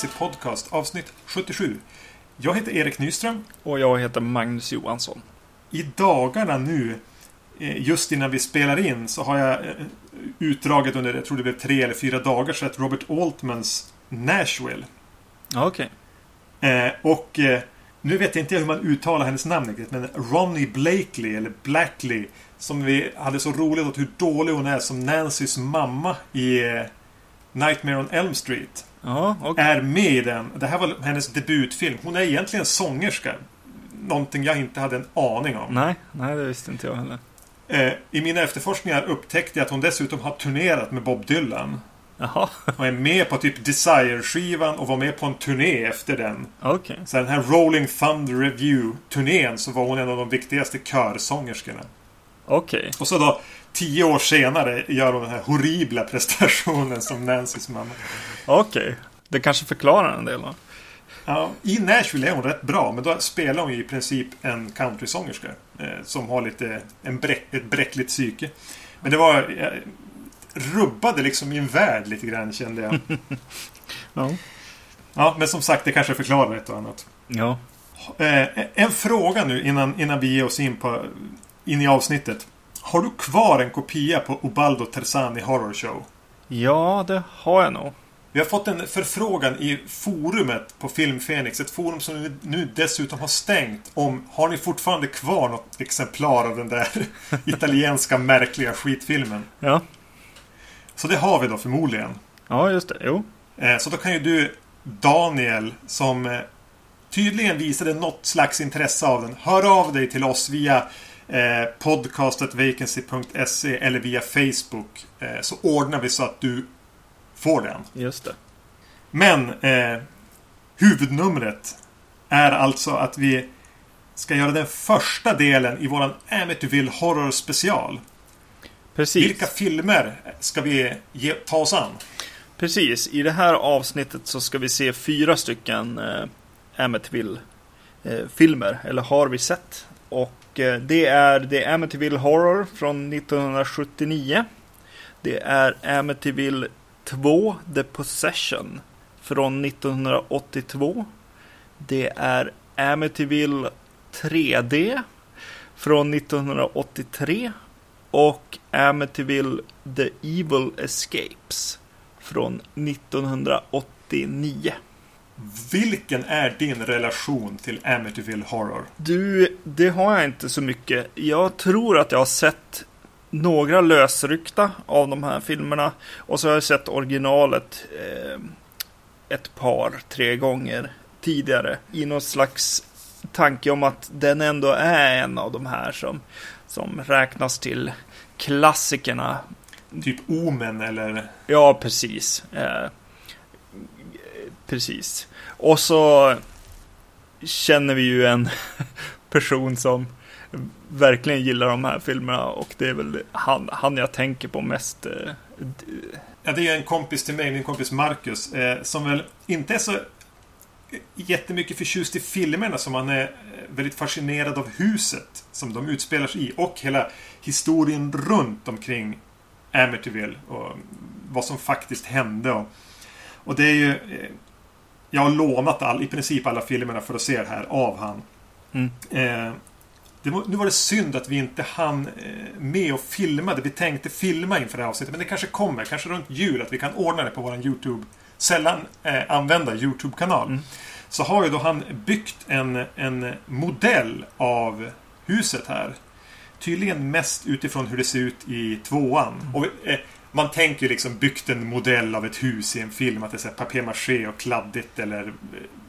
Vacancy Podcast avsnitt 77. Jag heter Erik Nyström. Och jag heter Magnus Johansson. I dagarna nu, eh, just innan vi spelar in, så har jag eh, utdraget under, jag tror det blev tre eller fyra dagar, sett Robert Altmans Nashville. Okej. Eh, och eh, nu vet jag inte hur man uttalar hennes namn riktigt, men Ronnie Blakely, eller Blackley, som vi hade så roligt åt hur dålig hon är som Nancys mamma i eh, Nightmare on Elm Street. Ja, okej. Är med i den. Det här var hennes debutfilm. Hon är egentligen sångerska. Någonting jag inte hade en aning om. Nej, nej, det visste inte jag heller. Eh, I mina efterforskningar upptäckte jag att hon dessutom har turnerat med Bob Dylan. Jaha, Och är med på typ Desire-skivan och var med på en turné efter den. okej. Så den här Rolling Thunder Review-turnén så var hon en av de viktigaste körsångerskorna. Okej. Och så då tio år senare gör hon den här horribla prestationen som Nancys mamma. Okej. Det kanske förklarar en del då. Ja, I Nashville är hon rätt bra, men då spelar hon ju i princip en countrysångerska. Eh, som har lite, en bräck, ett bräckligt psyke. Men det var... Eh, rubbade liksom min värld lite grann kände jag. Ja. Ja, men som sagt, det kanske förklarar ett och annat. Ja. Eh, en fråga nu innan, innan vi ger oss in, på, in i avsnittet. Har du kvar en kopia på Ubaldo Terzani Horror Show? Ja, det har jag nog. Vi har fått en förfrågan i forumet på Film Fenix. Ett forum som nu- nu dessutom har stängt. Om har ni fortfarande kvar något exemplar av den där italienska märkliga skitfilmen? Ja. Så det har vi då förmodligen. Ja, just det. Jo. Eh, Så då kan ju du Daniel som eh, tydligen visade något slags intresse av den. Hör av dig till oss via eh, podcastetvacancy.se eller via Facebook. Eh, så ordnar vi så att du får den. Just det. Men eh, huvudnumret är alltså att vi ska göra den första delen i våran Amityville Horror special. Precis. Vilka filmer ska vi ge, ta oss an? Precis. I det här avsnittet så ska vi se fyra stycken eh, Amityville-filmer. eller har vi sett. Och eh, Eh, det är The Amityville Horror från 1979. Det är Amityville 2 The Possession från 1982. Det är Amityville 3D från 1983. Och Amityville The Evil Escapes från 1989. Vilken är din relation till Amityville Horror? Du, det har jag inte så mycket. Jag tror att jag har sett några lösryckta av de här filmerna. Och så har jag sett originalet eh, ett par, tre gånger tidigare. I någon slags tanke om att den ändå är en av de här som, som räknas till klassikerna. Typ Omen eller... Ja, precis. Eh, precis. Och så känner vi ju en person som verkligen gillar de här filmerna och det är väl han, han jag tänker på mest. Eh, ja, det är en kompis till mig, min kompis Marcus, eh, som väl inte är så jättemycket förtjust i filmerna som han är eh, väldigt fascinerad av huset som de utspelar sig i och hela historien runt omkring Amityville och vad som faktiskt hände. Och, och det är ju... Eh, jag har lånat all, i princip alla filmerna för att se det här av han. Mm. Eh, var, nu var det synd att vi inte hann eh, med och filma det. Vi tänkte filma inför det här avsnittet. Men det kanske kommer, kanske runt jul, att vi kan ordna det på vår YouTube. Sällan eh, använda YouTube-kanal. Mm. Så har ju då han byggt en, en modell av huset här. Tydligen mest utifrån hur det ser ut i tvåan. Och, eh, man tänker ju liksom byggt en modell av ett hus i en film. Att det är så här papier-maché och kladdigt eller eh,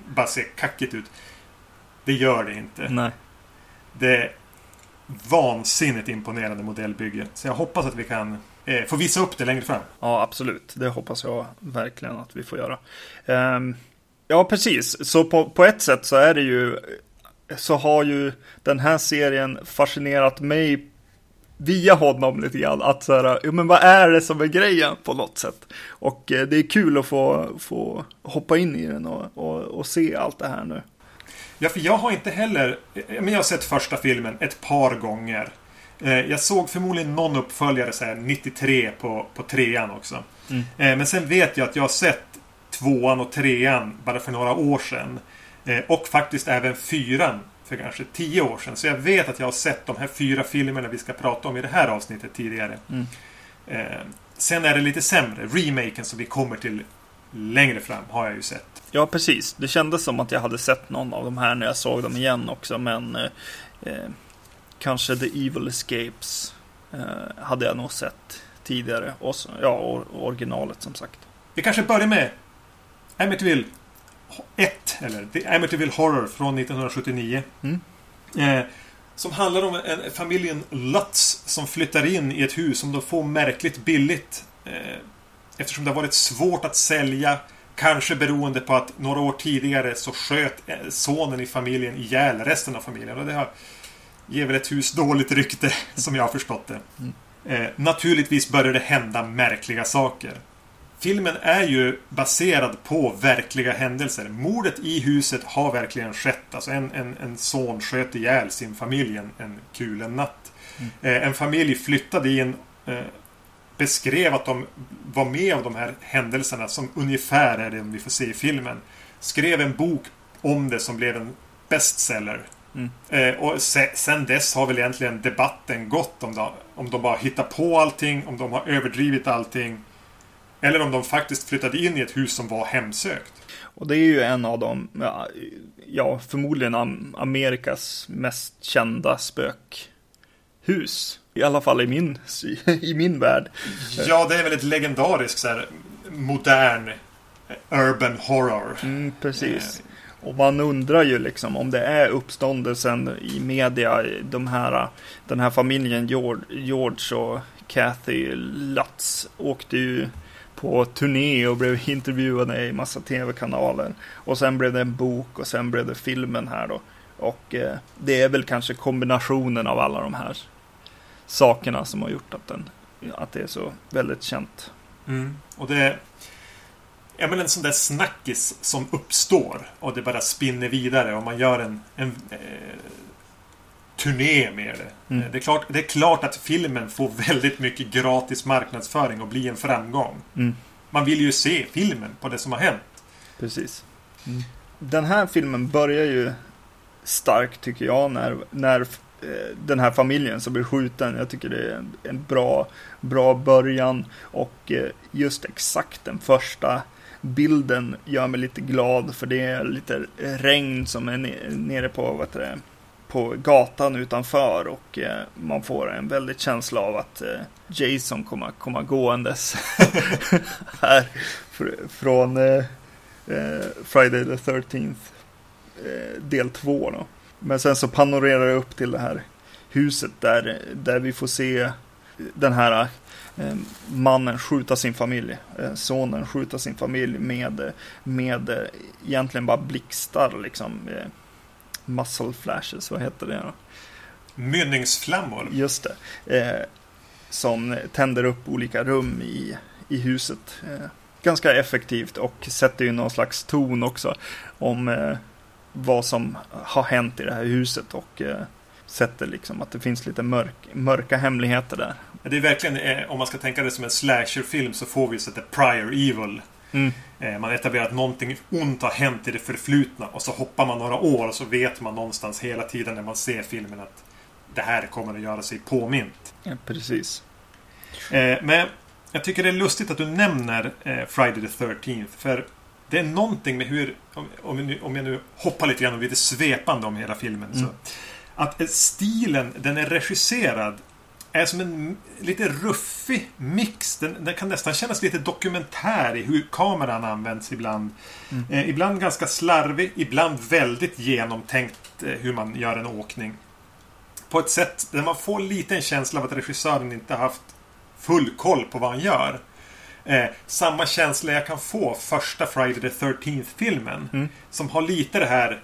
bara ser kackigt ut. Det gör det inte. Nej. Det är vansinnigt imponerande modellbygge. Så jag hoppas att vi kan eh, få visa upp det längre fram. Ja, absolut. Det hoppas jag verkligen att vi får göra. Ehm, ja, precis. Så på, på ett sätt så är det ju så har ju den här serien fascinerat mig via honom lite grann. Att så här, ja, men vad är det som är grejen på något sätt? Och eh, det är kul att få, få hoppa in i den och, och, och se allt det här nu. Ja, för jag har inte heller... eh, Men jag har sett första filmen ett par gånger. Eh, Jag såg förmodligen någon uppföljare så här 93 på, på trean också. Mm. Eh, Men sen vet jag att jag har sett tvåan och trean bara för några år sedan. Eh, och faktiskt även fyran för kanske tio år sedan. Så jag vet att jag har sett de här fyra filmerna vi ska prata om i det här avsnittet tidigare. Mm. Eh, sen är det lite sämre. Remaken som vi kommer till längre fram har jag ju sett. Ja, precis. Det kändes som att jag hade sett någon av de här när jag såg dem igen också, men eh, eh kanske The Evil Escapes eh, hade jag nog sett tidigare. Och ja, originalet som sagt. Vi kanske börjar med Amityville 1, eller The Amityville Horror från 1979. Mm. Eh, som handlar om en, familjen Lutz som flyttar in i ett hus som de får märkligt billigt. Eh, eftersom det har varit svårt att sälja. Kanske beroende på att några år tidigare så sköt eh, sonen i familjen ihjäl resten av familjen. Och det har, ger väl ett hus dåligt rykte, som jag har förstått det. Mm. Eh, naturligtvis börjar det hända märkliga saker. Filmen är ju baserad på verkliga händelser. Mordet i huset har verkligen skett. Alltså en, en, en son sköt ihjäl sin familj en, en kulen natt. Mm. Eh, en familj flyttade in eh, beskrev att de var med om de här händelserna som ungefär är det vi får se i filmen. Skrev en bok om det som blev en bestseller. Mm. Eh, och se, sen dess har väl egentligen debatten gått om de, om de bara hittar på allting, om de har överdrivit allting. Eller om de faktiskt flyttade in i ett hus som var hemsökt. Och det är ju en av de, ja, ja förmodligen Amerikas mest kända spökhus. I alla fall i min, i min värld. Ja, det är väl ett legendariskt så här, modern urban horror. Mm, precis. Och man undrar ju liksom om det är uppståndelsen i media, de här, den här familjen George, George och Kathy Lutz åkte ju på turné och blev intervjuade i massa tv-kanaler. Och sen blev det en bok och sen blev det filmen här då. Och eh, det är väl kanske kombinationen av alla de här sakerna som har gjort att, den, att det är så väldigt känt. Mm. Och det är väl en sån där snackis som uppstår och det bara spinner vidare och man gör en, en eh, turné med det. Mm. Eh, det, är klart, det är klart att filmen får väldigt mycket gratis marknadsföring och blir en framgång. Mm. Man vill ju se filmen på det som har hänt. Precis. Mm. Den här filmen börjar ju starkt tycker jag när, när eh, den här familjen som blir skjuten. Jag tycker det är en, en bra, bra början och eh, just exakt den första bilden gör mig lite glad för det är lite regn som är nere på, vad det, på gatan utanför och eh, man får en väldigt känsla av att eh, Jason kommer komma gåendes här fr från eh, eh Friday the 13th eh, del 2 Men sen så panorerar det upp till det här huset där, där vi får se den här Eh, mannen skjuta sin familj, eh, sonen skjuta sin familj med, med eh, egentligen bara blixtar liksom. Eh, Muscle flashes, vad heter det då? Mynningsflammor. Just det. som tänder upp olika rum i, i huset. ganska effektivt och sätter ju någon slags ton också om vad som har hänt i det här huset och sätter liksom att det finns lite mörk, mörka hemligheter där. Det är verkligen, eh, om man ska tänka det som en slasherfilm så får vi så det prior evil. Mm. Eh, man etablerar att någonting ont har hänt i det förflutna och så hoppar man några år och så vet man någonstans hela tiden när man ser filmen att det här kommer att göra sig påmint. Ja, precis. Eh, men jag tycker det är lustigt att du nämner Friday the 13th för det är någonting med hur, om, jag nu hoppar lite grann och blir lite svepande om hela filmen. Mm. Så, att stilen, den är regisserad är som en lite ruffig mix. Den, den, kan nästan kännas lite dokumentär i hur kameran används ibland. Mm. Eh, ibland ganska slarvig, ibland väldigt genomtänkt eh, hur man gör en åkning. På ett sätt där man får lite en känsla av att regissören inte haft full koll på vad han gör. Eh, samma känsla jag kan få första Friday the 13th filmen. Mm. Som har lite det här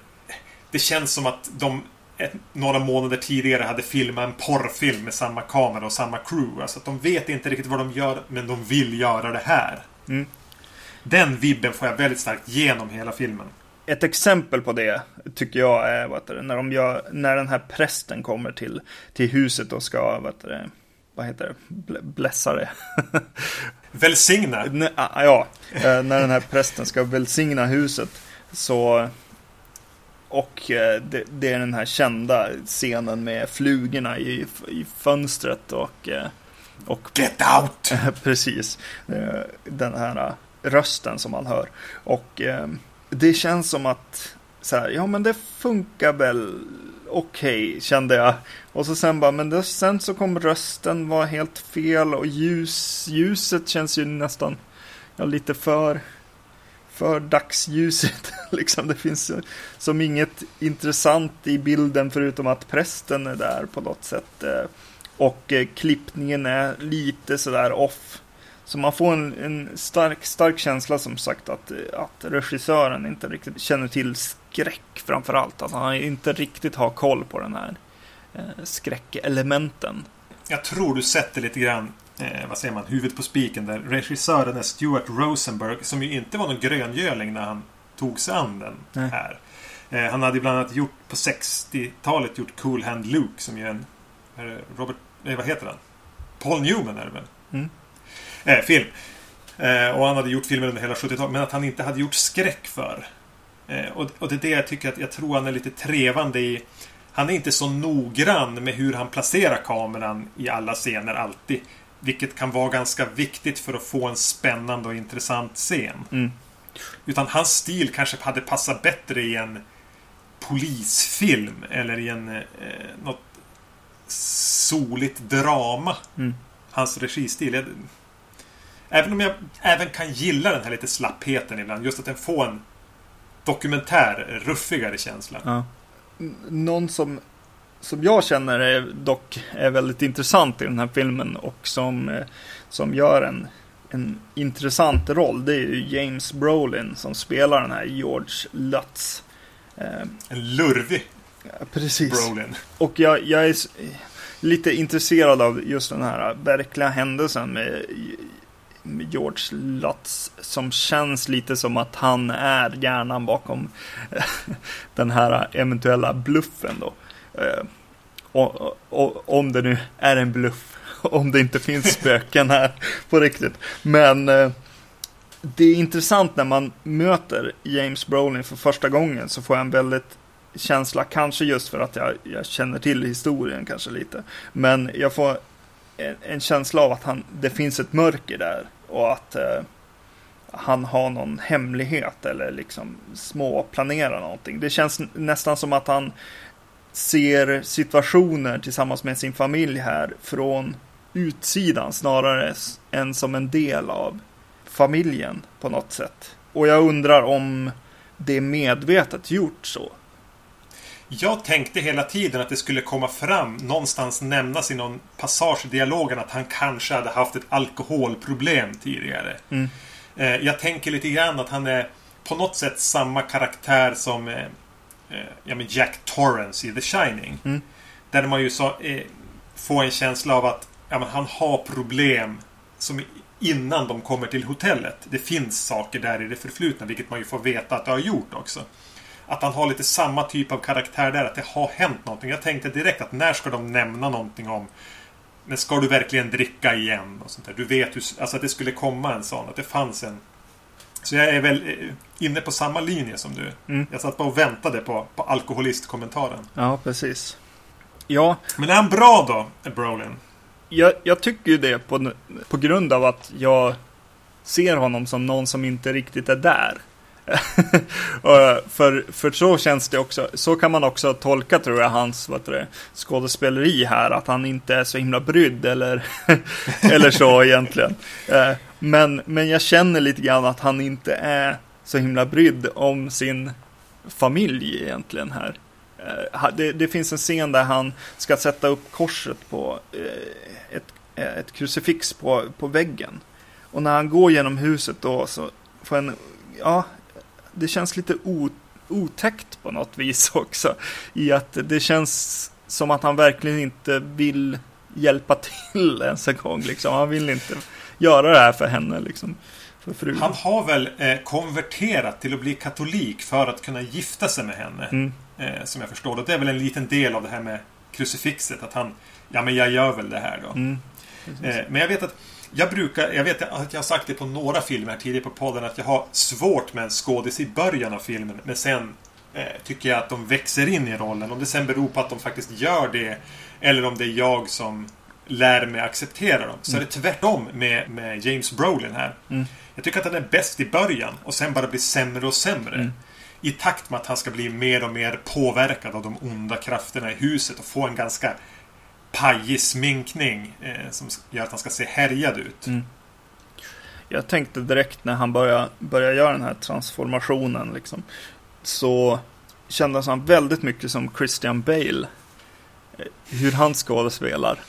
Det känns som att de ett, några månader tidigare hade filmat en porrfilm med samma kamera och samma crew. Alltså att de vet inte riktigt vad de gör, men de vill göra det här. Mm. Den vibben får jag väldigt starkt genom hela filmen. Ett exempel på det tycker jag är vad det, när, de gör, när den här prästen kommer till, till huset och ska vad det, vad heter det, blessar det. Välsigna? ja, eh, när den här prästen ska välsigna huset så och eh, det, det, är den här kända scenen med flugorna i, i fönstret och, eh, och Get out! precis. Den här rösten som man hör. Och det känns som att så här, ja men det funkar väl okej, okay, kände jag. Och så sen bara, men det, sen så kom rösten vara helt fel och ljus, ljuset känns ju nästan ja, lite för för dagsljuset. liksom, det finns som inget intressant i bilden förutom att prästen är där på något sätt. Eh, och eh, klippningen är lite sådär off. Så man får en, en, stark, stark känsla som sagt att, eh, att regissören inte riktigt känner till skräck framför allt. Att alltså, han inte riktigt har koll på den här eh, skräckelementen. Jag tror du sätter lite grann, eh, vad säger man, huvudet på spiken där. Regissören är Stuart Rosenberg som ju inte var någon gröngöling när han tog sig an den Nej. här. Eh, han hade bland annat gjort på 60-talet gjort Cool Hand Luke som ju en Robert, nej vad heter han? Paul Newman är det väl? Mm eh, film. Eh, och han hade gjort filmer under hela 70-talet. Men att han inte hade gjort skräck för. Eh, och, och det är det jag tycker att jag tror han är lite trevande i. Han är inte så noggrann med hur han placerar kameran i alla scener alltid. Vilket kan vara ganska viktigt för att få en spännande och intressant scen. Mm. Utan hans stil kanske hade passat bättre i en polisfilm eller i en eh, något soligt drama. Mm. Hans registil. Även om jag även kan gilla den här lite slappheten ibland. Just att den får en dokumentär, ruffigare känsla. Ja. Någon som, som jag känner är dock är väldigt intressant i den här filmen och som, eh, som gör en, en intressant roll. Det är ju James Brolin som spelar den här George Lutz. Eh, en lurvig precis. Brolin. Och jag, jag är lite intresserad av just den här verkliga händelsen med George Lutz som känns lite som att han är hjärnan bakom den här eventuella bluffen då. Om det nu är en bluff, om det inte finns spöken här på riktigt. Men eh, det är intressant när man möter James Brolin för första gången så får jag en väldigt känsla, kanske just för att jag, jag känner till historien kanske lite. Men jag får en, en, känsla av att han, det finns ett mörker där och att eh, han har någon hemlighet eller liksom småplanerar någonting. Det känns nästan som att han ser situationer tillsammans med sin familj här från utsidan snarare än som en del av familjen på något sätt. Och jag undrar om det är medvetet gjort så. Jag tänkte hela tiden att det skulle komma fram, någonstans nämnas i någon passage i dialogen att han kanske hade haft ett alkoholproblem tidigare. Mm. Eh, jag tänker lite grann att han är på något sätt samma karaktär som eh, eh, ja, men Jack Torrance i The Shining. Mm. Där man ju så, får en känsla av att ja, men han har problem som innan de kommer till hotellet. Det finns saker där i det förflutna, vilket man ju får veta att det har gjort också att han har lite samma typ av karaktär där. Att det har hänt någonting. Jag tänkte direkt att när ska de nämna någonting om men ska du verkligen dricka igen? Och sånt där. Du vet ju, alltså att det skulle komma en sån. Att det fanns en... Så jag är väl eh, inne på samma linje som du. Mm. Jag satt bara och väntade på, på alkoholistkommentaren. Ja, precis. Ja. Men är han bra då, Brolin? Jag, jag tycker ju det på, på grund av att jag ser honom som någon som inte riktigt är där. för, för så känns det också, så kan man också tolka tror jag hans vad det, skådespeleri här, att han inte är så himla brydd eller, eller så egentligen. Men, men jag känner lite grann att han inte är så himla brydd om sin familj egentligen här. Eh, det, det finns en scen där han ska sätta upp korset på eh, ett, eh, ett krucifix på, på väggen. Och när han går genom huset då så får en, ja, det känns lite otäckt på något vis också. I att det känns som att han verkligen inte vill hjälpa till ens en gång. Liksom. Han vill inte göra det här för henne. Liksom. För Han har väl eh, konverterat till att bli katolik för att kunna gifta sig med henne. Mm. Eh, som jag förstår det. Det är väl en liten del av det här med krucifixet. Att han, ja men jag gör väl det här då. Mm. Eh, men jag vet att jag brukar, jag vet att jag har sagt det på några filmer tidigare på podden att jag har svårt med en skådis i början av filmen. Men sen eh, tycker jag att de växer in i rollen. Om det sen beror på att de faktiskt gör det eller om det är jag som lär mig acceptera dem. Så mm. är det tvärtom med, med James Brolin här. Mm. Jag tycker att han är bäst i början och sen bara blir sämre och sämre. Mm. I takt med att han ska bli mer och mer påverkad av de onda krafterna i huset och få en ganska pajig sminkning eh, som gör att han ska se härjad ut. Mm. Jag tänkte direkt när han började, började göra den här transformationen liksom, så kändes han väldigt mycket som Christian Bale. Eh, hur han skådespelar.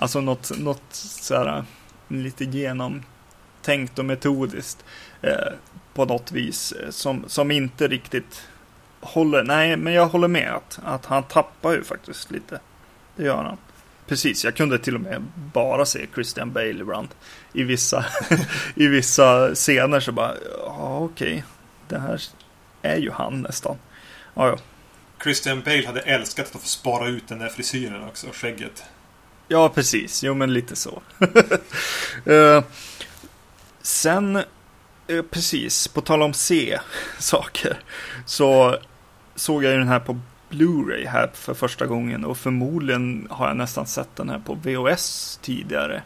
Alltså något, något sådär lite genomtänkt och metodiskt eh, på något vis eh, som, som inte riktigt håller. Nej, men jag håller med att, att han tappar ju faktiskt lite. Det gör han. Precis, jag kunde till och med bara se Christian Bale ibland. I vissa, i vissa scener så bara, ja okej, okay. det här är ju han nästan. Ja, ja. Christian Bale hade älskat att få spara ut den där frisyren också, skägget. Ja, precis. Jo, men lite så. uh, sen, uh, precis, på tal om se saker, så såg jag ju den här på Blu-ray här för första gången och förmodligen har jag nästan sett den här på VHS tidigare.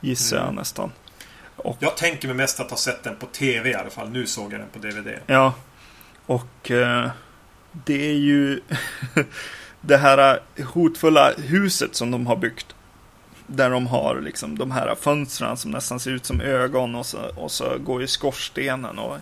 Gissar mm. jag nästan. Och, jag tänker mig mest att ha sett den på tv i alla fall. Nu såg jag den på DVD. Ja. Och uh, det är ju det här hotfulla huset som de har byggt. Där de har liksom de här fönstren som nästan ser ut som ögon och så, och så går ju skorstenen och,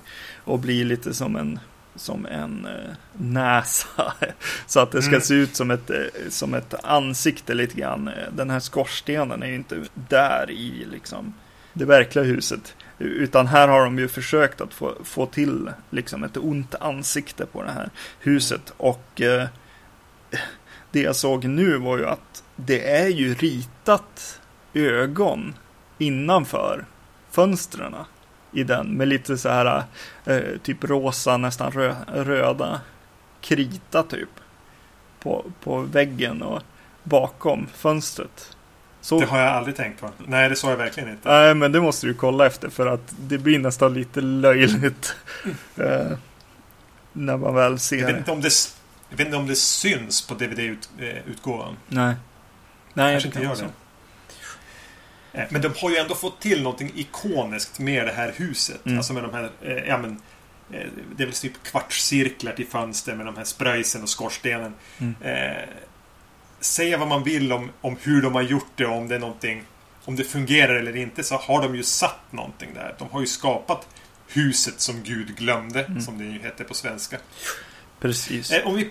och blir lite som en som en eh, näsa. Så att det ska mm. se ut som ett, eh, som ett ansikte lite grann. Den här skorstenen är ju inte där i liksom det verkliga huset. Utan här har de ju försökt att få, få till liksom ett ont ansikte på det här huset. Och eh, det jag såg nu var ju att det är ju ritat ögon innanför fönstren i den med lite så här eh, typ rosa, nästan rö röda krita typ på, på väggen och bakom fönstret. Så... Det har jag aldrig tänkt på. Nej, det såg jag verkligen inte. Nej, men det måste du kolla efter för att det blir nästan lite löjligt. eh, när man väl ser jag vet, inte om det, jag vet inte om det syns på DVD-utgåvan. Eh, Nej. Nej, Kanske inte gör det. Eh, men de har ju ändå fått till någonting ikoniskt med det här huset. Mm. Alltså med de här, eh, ja men eh, Det är väl typ kvartscirklar till fönster med de här spröjsen och skorstenen. Mm. Eh, säga vad man vill om, om hur de har gjort det och om det är någonting Om det fungerar eller inte så har de ju satt någonting där. De har ju skapat Huset som Gud glömde, mm. som det ju heter på svenska. Precis. Eh, om, vi,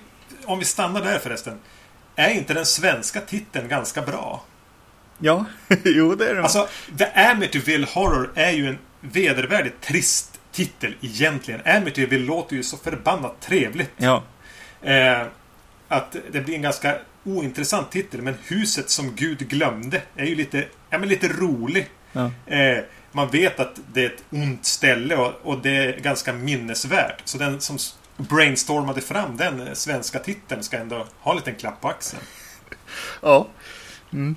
om vi stannar där förresten. Är inte den svenska titeln ganska bra? Ja, jo det är det. Alltså, The Amityville Horror är ju en vedervärdigt trist titel egentligen. Amityville låter ju så förbannat trevligt. Ja. Eh, att det blir en ganska ointressant titel. Men Huset som Gud glömde är ju lite, ja, men lite rolig. Ja. Eh, man vet att det är ett ont ställe och, och, det är ganska minnesvärt. Så den som brainstormade fram den svenska titeln ska ändå ha en liten klapp på axeln. Ja. Mm.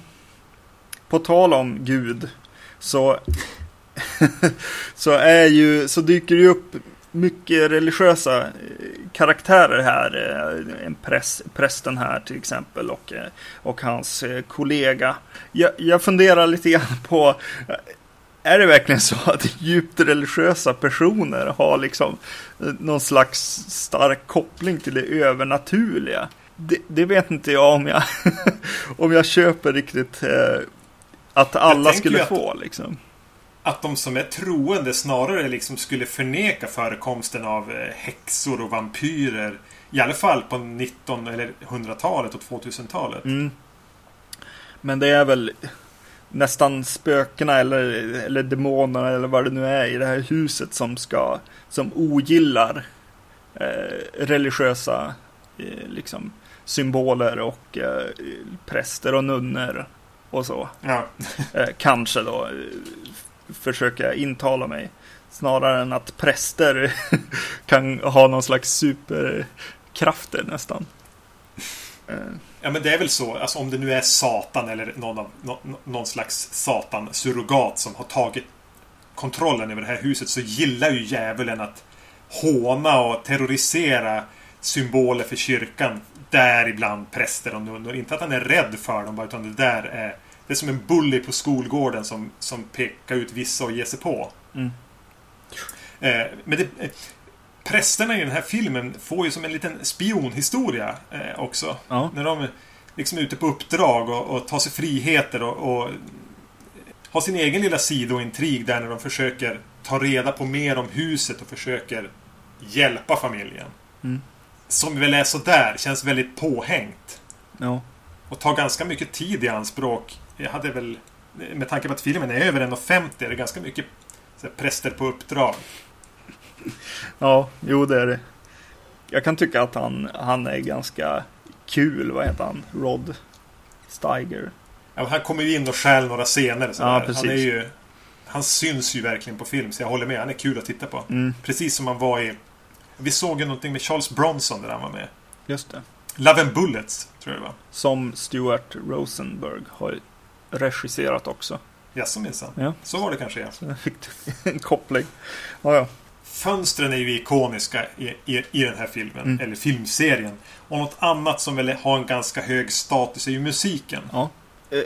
På tal om Gud så, så, är ju, så dyker det upp mycket religiösa eh, karaktärer här. Eh, en präst, prästen här till exempel och, eh, och hans kollega. Jag, jag funderar lite grann på är det verkligen så att djupt religiösa personer har liksom någon slags stark koppling till det övernaturliga? Det, det vet inte jag om jag, om jag köper riktigt eh, att alla skulle att, få liksom. Att de som är troende snarare liksom skulle förneka förekomsten av eh, häxor och vampyrer. I alla fall på 19 eller 100-talet och 2000-talet. Mm. Men det är väl nästan spökena eller, eller demonerna eller vad det nu är i det här huset som ska som ogillar eh, religiösa eh, liksom symboler och eh, präster och nunnor och så. Ja. eh, kanske då eh, försöker jag intala mig. Snarare än att präster kan ha någon slags superkrafter nästan. Ja men det är väl så, alltså om det nu är Satan eller någon, av, nå, någon slags Satan-surrogat som har tagit kontrollen över det här huset så gillar ju djävulen att håna och terrorisera symboler för kyrkan. Däribland präster och nunnor. Inte att han är rädd för dem, bara, utan det där är... Det är som en bully på skolgården som, som pekar ut vissa och ger sig på. Mm. Eh, men det, prästerna i den här filmen får ju som en liten spionhistoria eh, också. Ja. När de liksom är ute på uppdrag och, och tar sig friheter och, och har sin egen lilla sidointrig där när de försöker ta reda på mer om huset och försöker hjälpa familjen. Mm. Som väl är sådär, känns väldigt påhängt. ja. Och tar ganska mycket tid i anspråk. Jag hade väl, med tanke på att filmen är över 1,50 är det ganska mycket så här, präster på uppdrag. Ja, jo det är det. Jag kan tycka att han, han är ganska kul. Vad heter han? Rod Steiger. Ja, han kommer ju in och stjäl några scener. Ja. Han, är ju, han syns ju verkligen på film, så jag håller med. Han är kul att titta på. Mm, Precis som han var i... Vi såg ju någonting med Charles Bronson där han var med. just det. Love and Bullets, tror jag det var. Som Stuart Rosenberg har regisserat också. Jaså minsann. Ja. Så var det kanske, ja. Så jag fick en koppling. Ja, ja. Fönstren är ju ikoniska i, i, i den här filmen, Mm. eller filmserien. Och något annat som väl har en ganska hög status är ju musiken. Ja.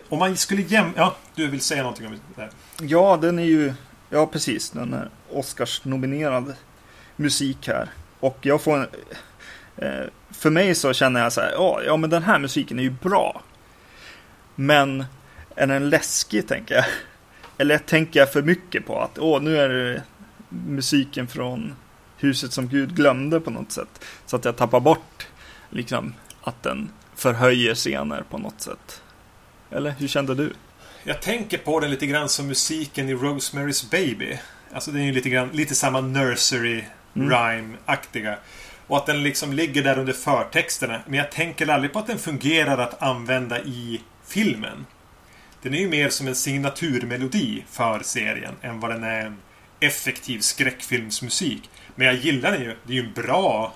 Om man skulle jäm... Ja, du vill säga någonting om det där. Ja, den är ju... Ja, precis. Den är Oscars-nominerad musik här. Och jag får en... Eh, för mig så känner jag så här, ja, ja, men den här musiken är ju bra. Men är den läskig, tänker jag? Eller tänker jag för mycket på att, åh, nu är det musiken från huset som Gud glömde på något sätt. Så att jag tappar bort, liksom, att den förhöjer scener på något sätt. Eller hur kände du? Jag tänker på den lite grann som musiken i Rosemary's Baby. Alltså det är ju lite grann, lite samma nursery Mm. rhyme-aktiga. Och att den liksom ligger där under förtexterna. Men jag tänker aldrig på att den fungerar att använda i filmen. Den är ju mer som en signaturmelodi för serien än vad den är effektiv skräckfilmsmusik. Men jag gillar den ju. Det är ju en bra,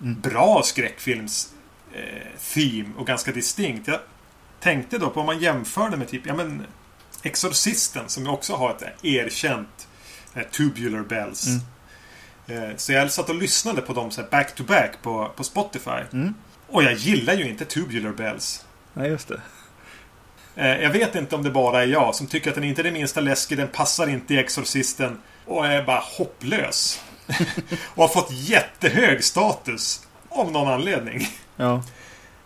Mm. bra skräckfilms eh, theme och ganska distinkt. Jag tänkte då på om man jämför det med typ, ja men Exorcisten som också har ett erkänt eh, Tubular Bells. Mm. Eh, så jag satt och lyssnade på dem så här back to back på, på Spotify. Mm. Och jag gillar ju inte Tubular Bells. Nej, just det. Eh, jag vet inte om det bara är jag som tycker att den inte är det minsta läskig, den passar inte i Exorcisten och är bara hopplös. och har fått jättehög status av någon anledning. Ja.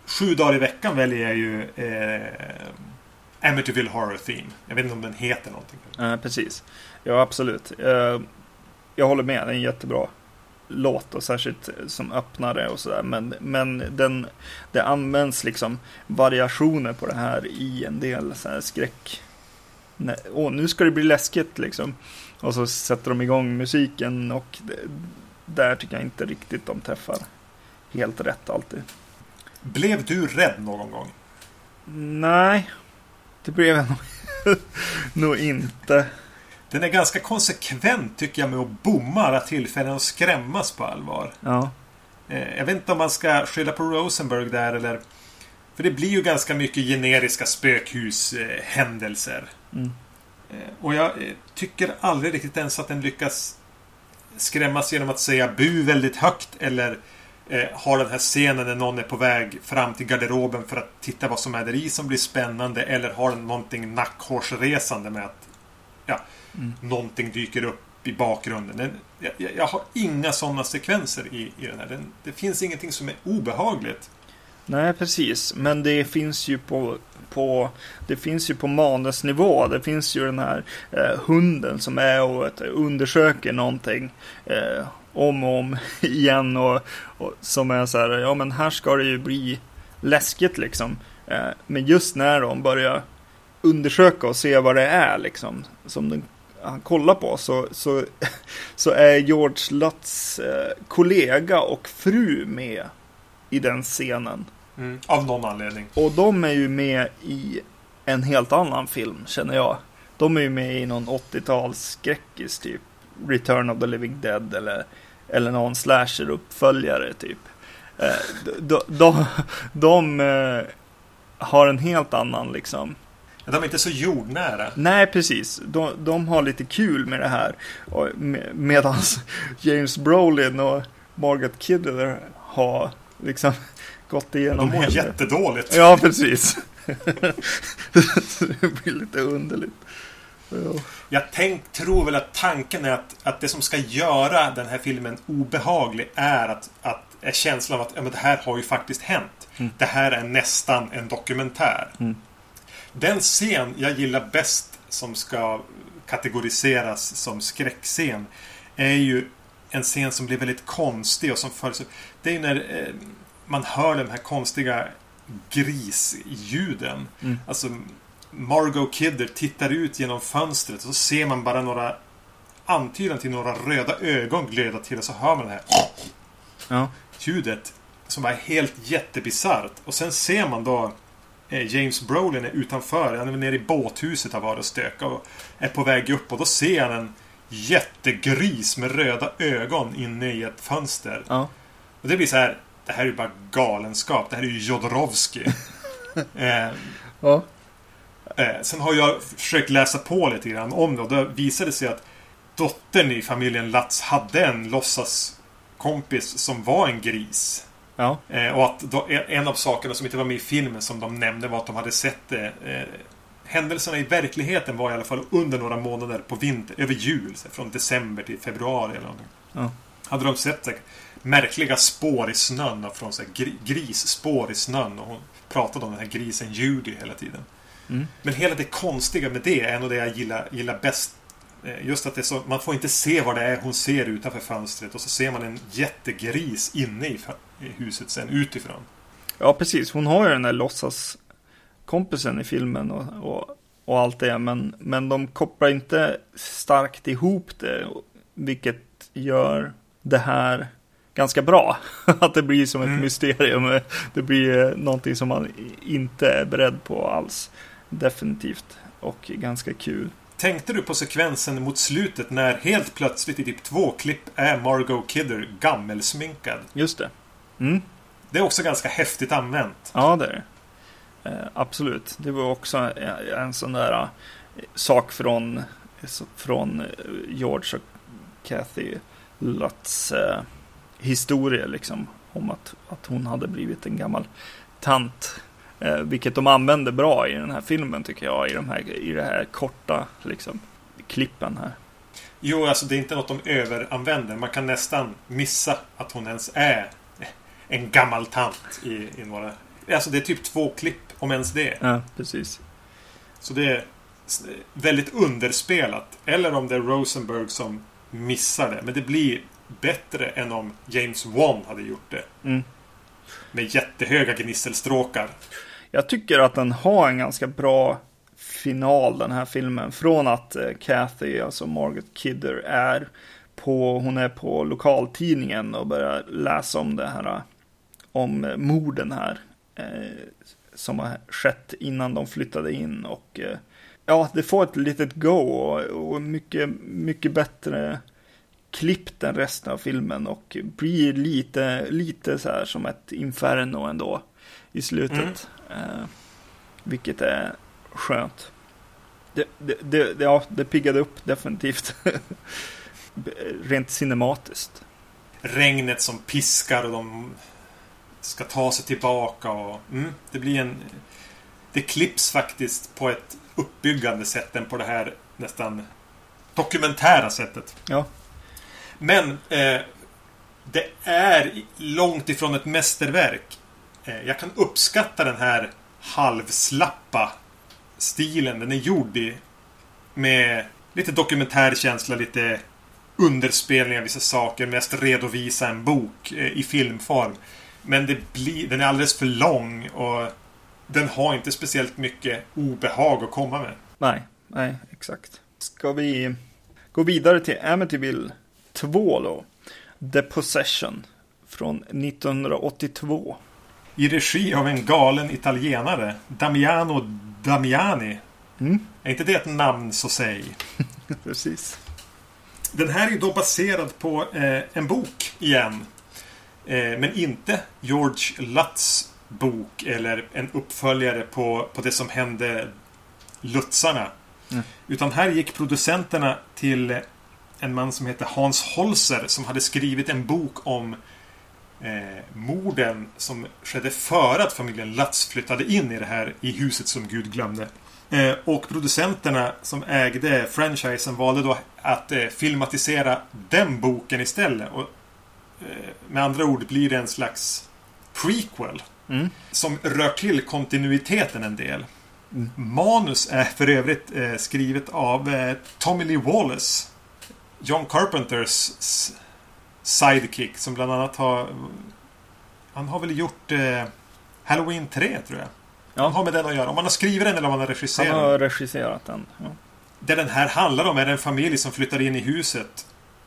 Sju dagar i veckan väljer jag ju eh, Amityville Horror Theme. Jag vet inte om den heter någonting. Eh, precis. Ja, absolut. Eh, jag håller med, det är jättebra låt och särskilt som öppnare och sådär. Men, men den, det används liksom variationer på det här i en del så här skräck. Nej, åh, nu ska det bli läskigt liksom. Och så sätter de igång musiken och det, där tycker jag inte riktigt de träffar helt rätt alltid. Blev du rädd någon gång? Nej, det blev jag nog, nog inte. Den är ganska konsekvent tycker jag med att bomma alla tillfällen och skrämmas på allvar. Ja, Eh, jag vet inte om man ska skylla på Rosenberg där eller... För det blir ju ganska mycket generiska spökhushändelser. mm. Eh, och jag eh, tycker aldrig riktigt ens att den lyckas skrämmas genom att säga bu väldigt högt eller eh, har den här scenen när någon är på väg fram till garderoben för att titta vad som är där i som blir spännande eller har den någonting nackhårsresande med att ja, Mm. någonting dyker upp i bakgrunden. Den, jag, jag- jag har inga sådana sekvenser i, i den här. Den, det finns ingenting som är obehagligt. Nej, precis. Men det finns ju på, på, det finns ju på manusnivå. Det finns ju den här eh, hunden som är och vet, undersöker någonting eh, om och om igen. Och, och som är så här, ja men här ska det ju bli läskigt liksom. Eh, men just när de börjar undersöka och se vad det är liksom, som den, han kollar på, så, så, så är George Lutz eh, kollega och fru med i den scenen. Av någon anledning. Och de är ju med i en helt annan film, känner jag. De är ju med i någon 80-tals skräckis, typ. Return of the Living Dead eller, eller någon slasher-uppföljare, typ. Eh, de, de, de eh, har en helt annan liksom. De är inte så jordnära. Nej, precis. De, de har lite kul med det här. Med, medans James Brolin och Margaret Kidder har liksom gått igenom De mår hela- jättedåligt. Ja, precis. det blir lite underligt. Ja. Jag tänk, tror väl att tanken är att, att det som ska göra den här filmen obehaglig är att, att är känslan av att ja, men det här har ju faktiskt hänt. Det här är nästan en dokumentär. Mm. Den scen jag gillar bäst som ska kategoriseras som skräckscen är ju en scen som blir väldigt konstig och som följs upp. Det är ju när eh, man hör de här konstiga grisljuden. Mm. Alltså Margot Kidder tittar ut genom fönstret och så ser man bara några antydan till några röda ögon glöda till och så hör man det här Ja. ljudet som är helt jättebisarrt. Och sen ser man då eh, James Brolin är utanför. Han är nere i båthuset har varit och stökat och är på väg upp och då ser han en jättegris med röda ögon inne i ett fönster. Ja. Och det blir så här. Det här är ju bara galenskap. Det här är ju Jodorowsky. eh, Ja. Eh, sen har jag försökt läsa på lite grann om det och då visade det sig att dottern i familjen Latz hade en låtsaskompis som var en gris. Ja. Eh, och att då, en av sakerna som inte var med i filmen som de nämnde var att de hade sett det. Eh, händelserna i verkligheten var i alla fall under några månader på vinter, över jul. Från december till februari eller någonting. Ja. Hade de sett här, märkliga spår i snön från så här, gri, grisspår i snön. Och hon pratade om den här grisen Judy hela tiden. Mm. Men hela det konstiga med det är nog det jag gillar, gillar bäst. Eh, Just att det så, man får inte se vad det är hon ser utanför fönstret och så ser man en jättegris inne i huset sen utifrån. Ja, precis. Hon har ju den där låtsaskompisen i filmen och, och, och allt det. Men, men de kopplar inte starkt ihop det. Vilket gör det här ganska bra. Att det blir som ett Mm. mysterium. Det blir eh, någonting som man inte är beredd på alls. Definitivt. Och ganska kul. Tänkte du på sekvensen mot slutet när helt plötsligt i typ två klipp är Margot Kidder gammelsminkad? Just det. Mm. Det är också ganska häftigt använt. Ja, det är det. Eh, absolut. Det var också en, en sån där eh, sak från, från George och Kathy Lutz eh, historia liksom. Om att, att hon hade blivit en gammal tant. Eh, vilket de använde bra i den här filmen tycker jag. I, de här, i det här korta liksom, klippen här. Jo, alltså det är inte något de överanvänder. Man kan nästan missa att hon ens är en gammal tant i, i några... Alltså det är typ två klipp, om ens det. Ja, precis. Så det är väldigt underspelat. Eller om det är Rosenberg som missar det. Men det blir bättre än om James Wan hade gjort det. Mm. Med jättehöga gnisselstråkar. Jag tycker att den har en ganska bra final den här filmen. Från att eh, Kathy, alltså Margaret Kidder, är på, hon är på lokaltidningen och börjar läsa om det här, om morden här. Eh, som har skett innan de flyttade in och eh, ja, det får ett litet go och, och mycket, mycket bättre klippt än resten av filmen och blir lite, lite så här som ett inferno ändå i slutet. Eh, vilket är skönt. Det, det, det- ja, det piggade upp definitivt. Rent cinematiskt. Regnet som piskar och de ska ta sig tillbaka. Och, mm, det blir en... Det klipps faktiskt på ett uppbyggande sätt än på det här nästan dokumentära sättet. Ja. Men eh, det är långt ifrån ett mästerverk. Eh, jag kan uppskatta den här halvslappa stilen. Den är gjord i med lite dokumentärkänsla, lite underspelning av vissa saker, mest redovisa en bok eh, i filmform. Men det blir, den är alldeles för lång och den har inte speciellt mycket obehag att komma med. Nej, nej, exakt. Ska vi gå vidare till Amityville 2 då? The Possession från 1982. I regi av en galen italienare, Damiano Damiani. Mm, Är inte det ett namn så säg? precis. Den här är då baserad på eh, en bok igen. Eh, men inte George Lutz bok eller en uppföljare på, på det som hände Lutzarna. Mm. Utan här gick producenterna till en man som heter Hans Holzer som hade skrivit en bok om eh, morden som skedde före att familjen Lutz flyttade in i det här i huset som Gud glömde. Eh, och producenterna som ägde franchisen valde då att eh, filmatisera den boken istället. Och, eh, med andra ord blir det en slags prequel. Mm. Som rör till kontinuiteten en del. Manus är för övrigt eh, skrivet av eh, Tommy Lee Wallace. John Carpenters sidekick som bland annat har... Han har väl gjort eh, Halloween 3 tror jag. Ja. Han har med den att göra. Om man har skrivit den eller om man har Han regisserat har den. regisserat den. Ja. Det den här handlar om är en familj som flyttar in i huset.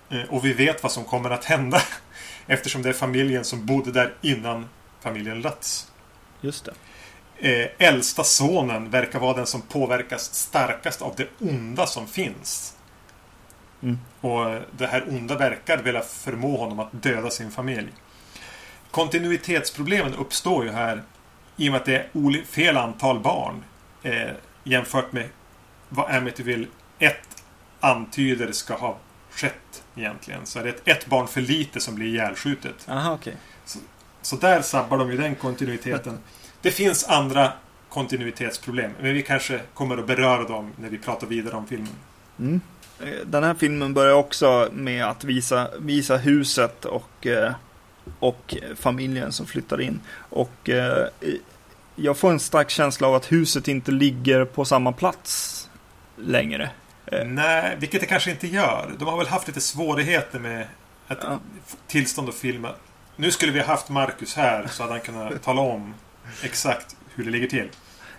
Eh, Och vi vet vad som kommer att hända. Eftersom det är familjen som bodde där innan familjen Lutz. Just det. Eh, äldsta sonen verkar vara den som påverkas starkast av det onda som finns. Mm. Och det här onda verkar vilja förmå honom att döda sin familj. Kontinuitetsproblemen uppstår ju här i och med att det är fel antal barn eh, jämfört med vad Amityville 1 antyder ska ha skett egentligen. Så är det ett, ett barn för lite som blir ihjälskjutet. Aha, okej. Så där sabbar de ju den kontinuiteten. Det finns andra kontinuitetsproblem, men vi kanske kommer att beröra dem när vi pratar vidare om filmen. Mm. Eh, Den här filmen börjar också med att visa, visa huset och, eh, och familjen som flyttar in. Och eh, jag får en stark känsla av att huset inte ligger på samma plats längre. Nej, vilket det kanske inte gör. De har väl haft lite svårigheter med att Ja. tillstånd att filma. Nu skulle vi ha haft Marcus här så hade han kunnat tala om exakt hur det ligger till.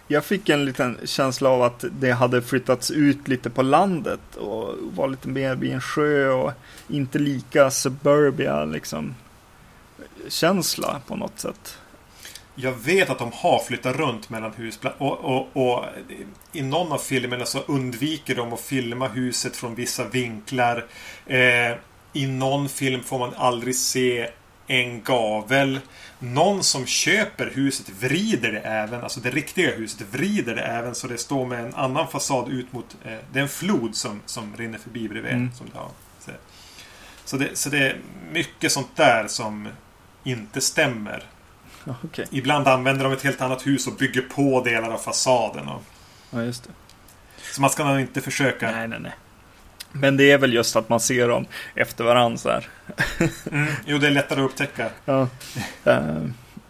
Jag fick en liten känsla av att det hade flyttats ut lite på landet och var lite mer vid en sjö och inte lika suburbia liksom känsla på något sätt. Jag vet att de har flyttat runt mellan hus och, och, och i någon av filmerna så undviker de att filma huset från vissa vinklar. Eh, I någon film får man aldrig se en gavel. Någon som köper huset vrider det även, alltså det riktiga huset vrider det även så det står med en annan fasad ut mot... Eh, det är en flod som, som rinner förbi bredvid. Mm. Som det har. Så, så, det, så det är mycket sånt där som inte stämmer. Okej, Ibland använder de ett helt annat hus och bygger på delar av fasaden. Och, ja just det. så man ska nog inte försöka. Nej, nej, nej. Men det är väl just att man ser dem efter varandra så här. Mm, jo, det är lättare att upptäcka. Ja. Eh,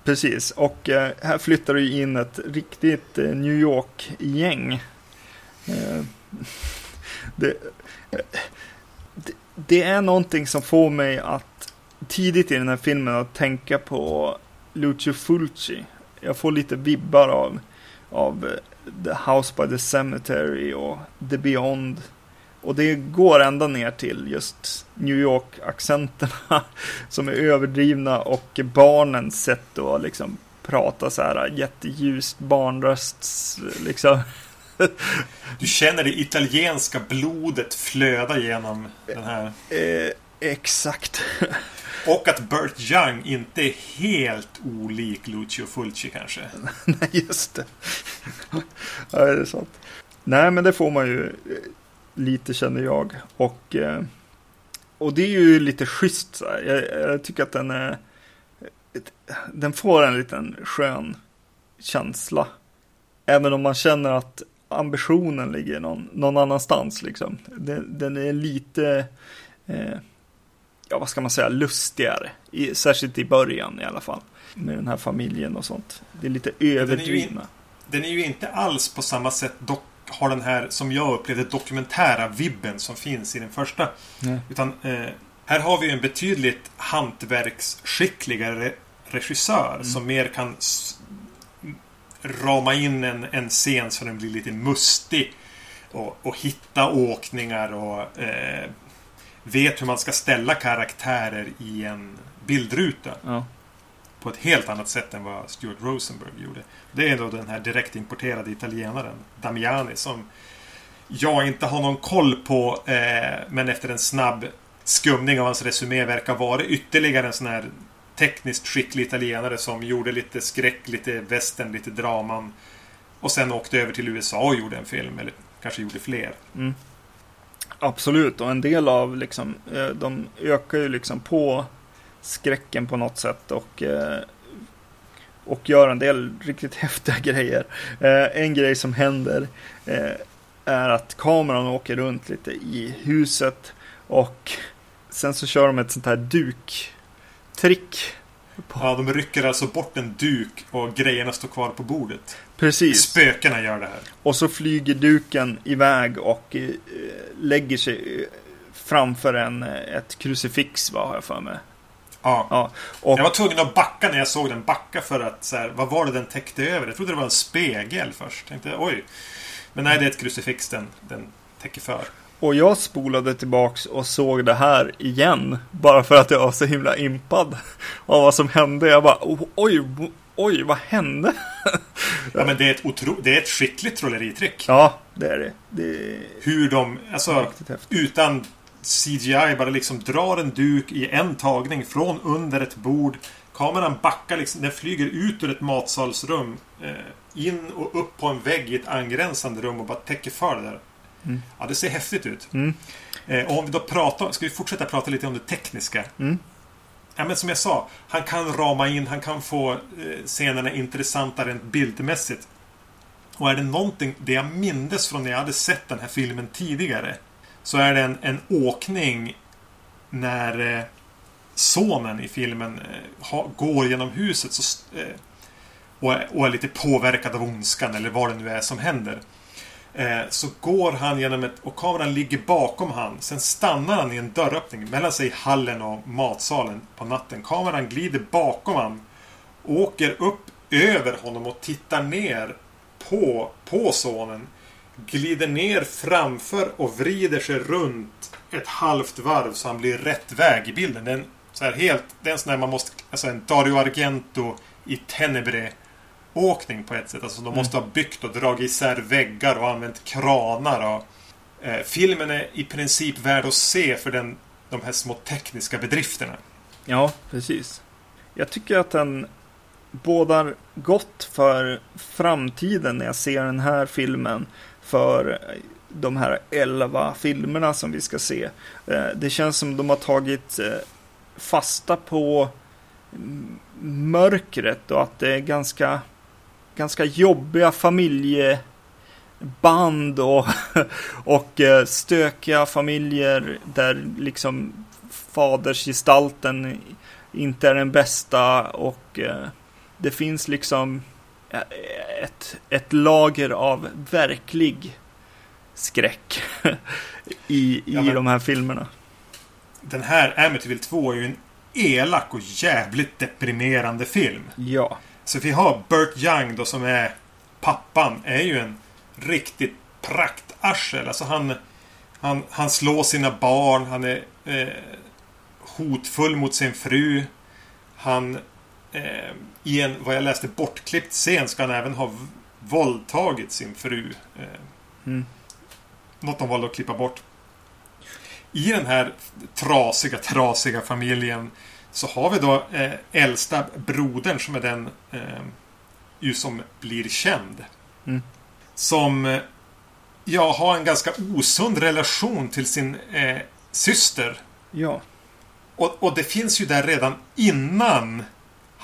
precis, och eh, här flyttar ju in ett riktigt eh, New York-gäng. Det, det, det är någonting som får mig att tidigt i den här filmen att tänka på Lucio Fulci. Jag får lite vibbar av, av The House by the Cemetery och The Beyond. Och det går ända ner till just New York-accenterna som är överdrivna och barnens sätt att liksom prata så här jätteljust barnröst liksom. Du känner det italienska blodet flöda genom den här. Eh, exakt. Och att Burt Young inte är helt olik Lucio Fulci kanske. Nej, just det. ja, det är sant. Nej, men det får man ju eh, lite känner jag. Och, eh, och det är ju lite schysst. Så. Jag, jag tycker att den är... Den får en liten skön känsla. Även om man känner att ambitionen ligger någon, någon annanstans. Liksom. Den, den är lite... Eh, ja, vad ska man säga, lustigare. I, särskilt i början i alla fall. Med den här familjen och sånt. Det är lite överdrivna. Den är ju inte alls på samma sätt dock har den här, som jag upplevde, dokumentära vibben som finns i den första. Nej. Utan eh, här har vi en betydligt hantverksskickligare regissör som mer kan rama in en, en scen så den blir lite mustig. Och, och hitta åkningar och eh, vet hur man ska ställa karaktärer i en bildruta. Ja. På ett helt annat sätt än vad Stuart Rosenberg gjorde. Det är då den här direktimporterade italienaren Damiani som jag inte har någon koll på eh, men efter en snabb skumning av hans resumé verkar vara ytterligare en sån här tekniskt skicklig italienare som gjorde lite skräck, lite västern, lite draman. Och sen åkte över till USA och gjorde en film, eller kanske gjorde fler. Mm. Absolut, och en del av liksom, eh, de ökar ju liksom på skräcken på något sätt och, eh, och gör en del riktigt häftiga grejer. Eh, en grej som händer är att kameran åker runt lite i huset och sen så kör de ett sånt här duktrick. Ja, de rycker alltså bort en duk och grejerna står kvar på bordet. Precis. Spökena gör det här. Och så flyger duken iväg och eh, lägger sig eh, framför en, eh, ett krucifix, vad har jag för mig. Ja. ja. Och, jag var tvungen att backa när jag såg den. Backa för att så här, vad var det den täckte över? Jag trodde det var en spegel först. Tänkte, oj. Men nej, det är ett krucifix den, den täcker för. Och jag spolade tillbaks och såg det här igen. Bara för att jag var så himla impad av vad som hände. Jag bara, oj, oj, vad hände? ja, men det är ett, otro, det är ett skickligt trolleritrick. Ja, det är det. det är... Hur de, alltså, utan CGI bara liksom drar en duk i en tagning från under ett bord. Kameran backar liksom, den flyger ut ur ett matsalsrum. Eh, in och upp på en vägg i ett angränsande rum och bara täcker för det där. Mm. Ja, det ser häftigt ut. Mm. Eh, och om vi då pratar, ska vi fortsätta prata lite om det tekniska. Mm. Ja, men som jag sa, han kan rama in, han kan få eh, scenerna intressanta rent bildmässigt. Och är det någonting, det jag mindes från när jag hade sett den här filmen tidigare. Så är det en, en åkning när eh, sonen i filmen eh, ha, går genom huset så, eh, och, är, och är lite påverkad av ondskan eller vad det nu är som händer. Så går han genom ett... Och kameran ligger bakom han. Sen stannar han i en dörröppning mellan sig hallen och matsalen på natten. Kameran glider bakom han. Åker upp över honom och tittar ner på, på sonen. Glider ner framför och vrider sig runt ett halvt varv så han blir rätt väg i bilden. Den, så här helt, det är en sån där man måste... Alltså en Dario Argento i Tenebre åkning på ett sätt. Alltså de mm. måste ha byggt och dragit isär väggar och använt kranar. Och, eh, filmen är i princip värd att se för den, de här små tekniska bedrifterna. Ja, precis. Jag tycker att den bådar gott för framtiden när jag ser den här filmen. För de här elva filmerna som vi ska se. Eh, det känns som de har tagit eh, fasta på mörkret och att det är ganska ganska jobbiga familjeband och, och eh, stökiga familjer där liksom fadersgestalten inte är den bästa och det finns liksom ett, ett lager av verklig skräck i, i ja, de här filmerna. Den här Amityville 2 är ju en elak och jävligt deprimerande film. Ja. Så vi har Burt Young då som är pappan. Är ju en riktigt praktarsel. Alltså han, han, han slår sina barn. Han är eh, hotfull mot sin fru. Han eh, i en, vad jag läste, bortklippt scen ska han även ha våldtagit sin fru. Eh, mm. Något de valde att klippa bort. I den här trasiga, trasiga familjen så har vi då eh, äldsta brodern som är den eh, ju som blir känd. Mm. Som eh, ja, har en ganska osund relation till sin eh, syster. Ja. Och, och, det finns ju där redan innan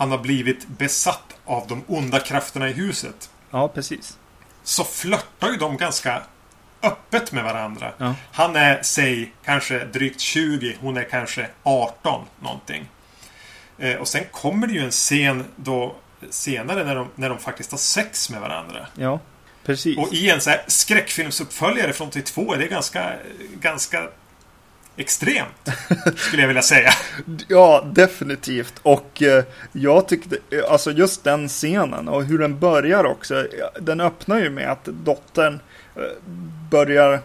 han har blivit besatt av de onda krafterna i huset. Ja, precis. Så flörtar ju de ganska öppet med varandra. Ja. Han är, säg, kanske drygt 20. Hon är kanske 18 någonting. Eh, och sen kommer det ju en scen då senare när de, när de faktiskt har sex med varandra. Ja, precis. Och i en så här skräckfilmsuppföljare från 82 är det ganska, ganska extremt. Skulle jag vilja säga. ja, definitivt. Och eh, jag tyckte, eh, alltså just den scenen och hur den börjar också. Eh, den öppnar ju med att dottern eh, börjar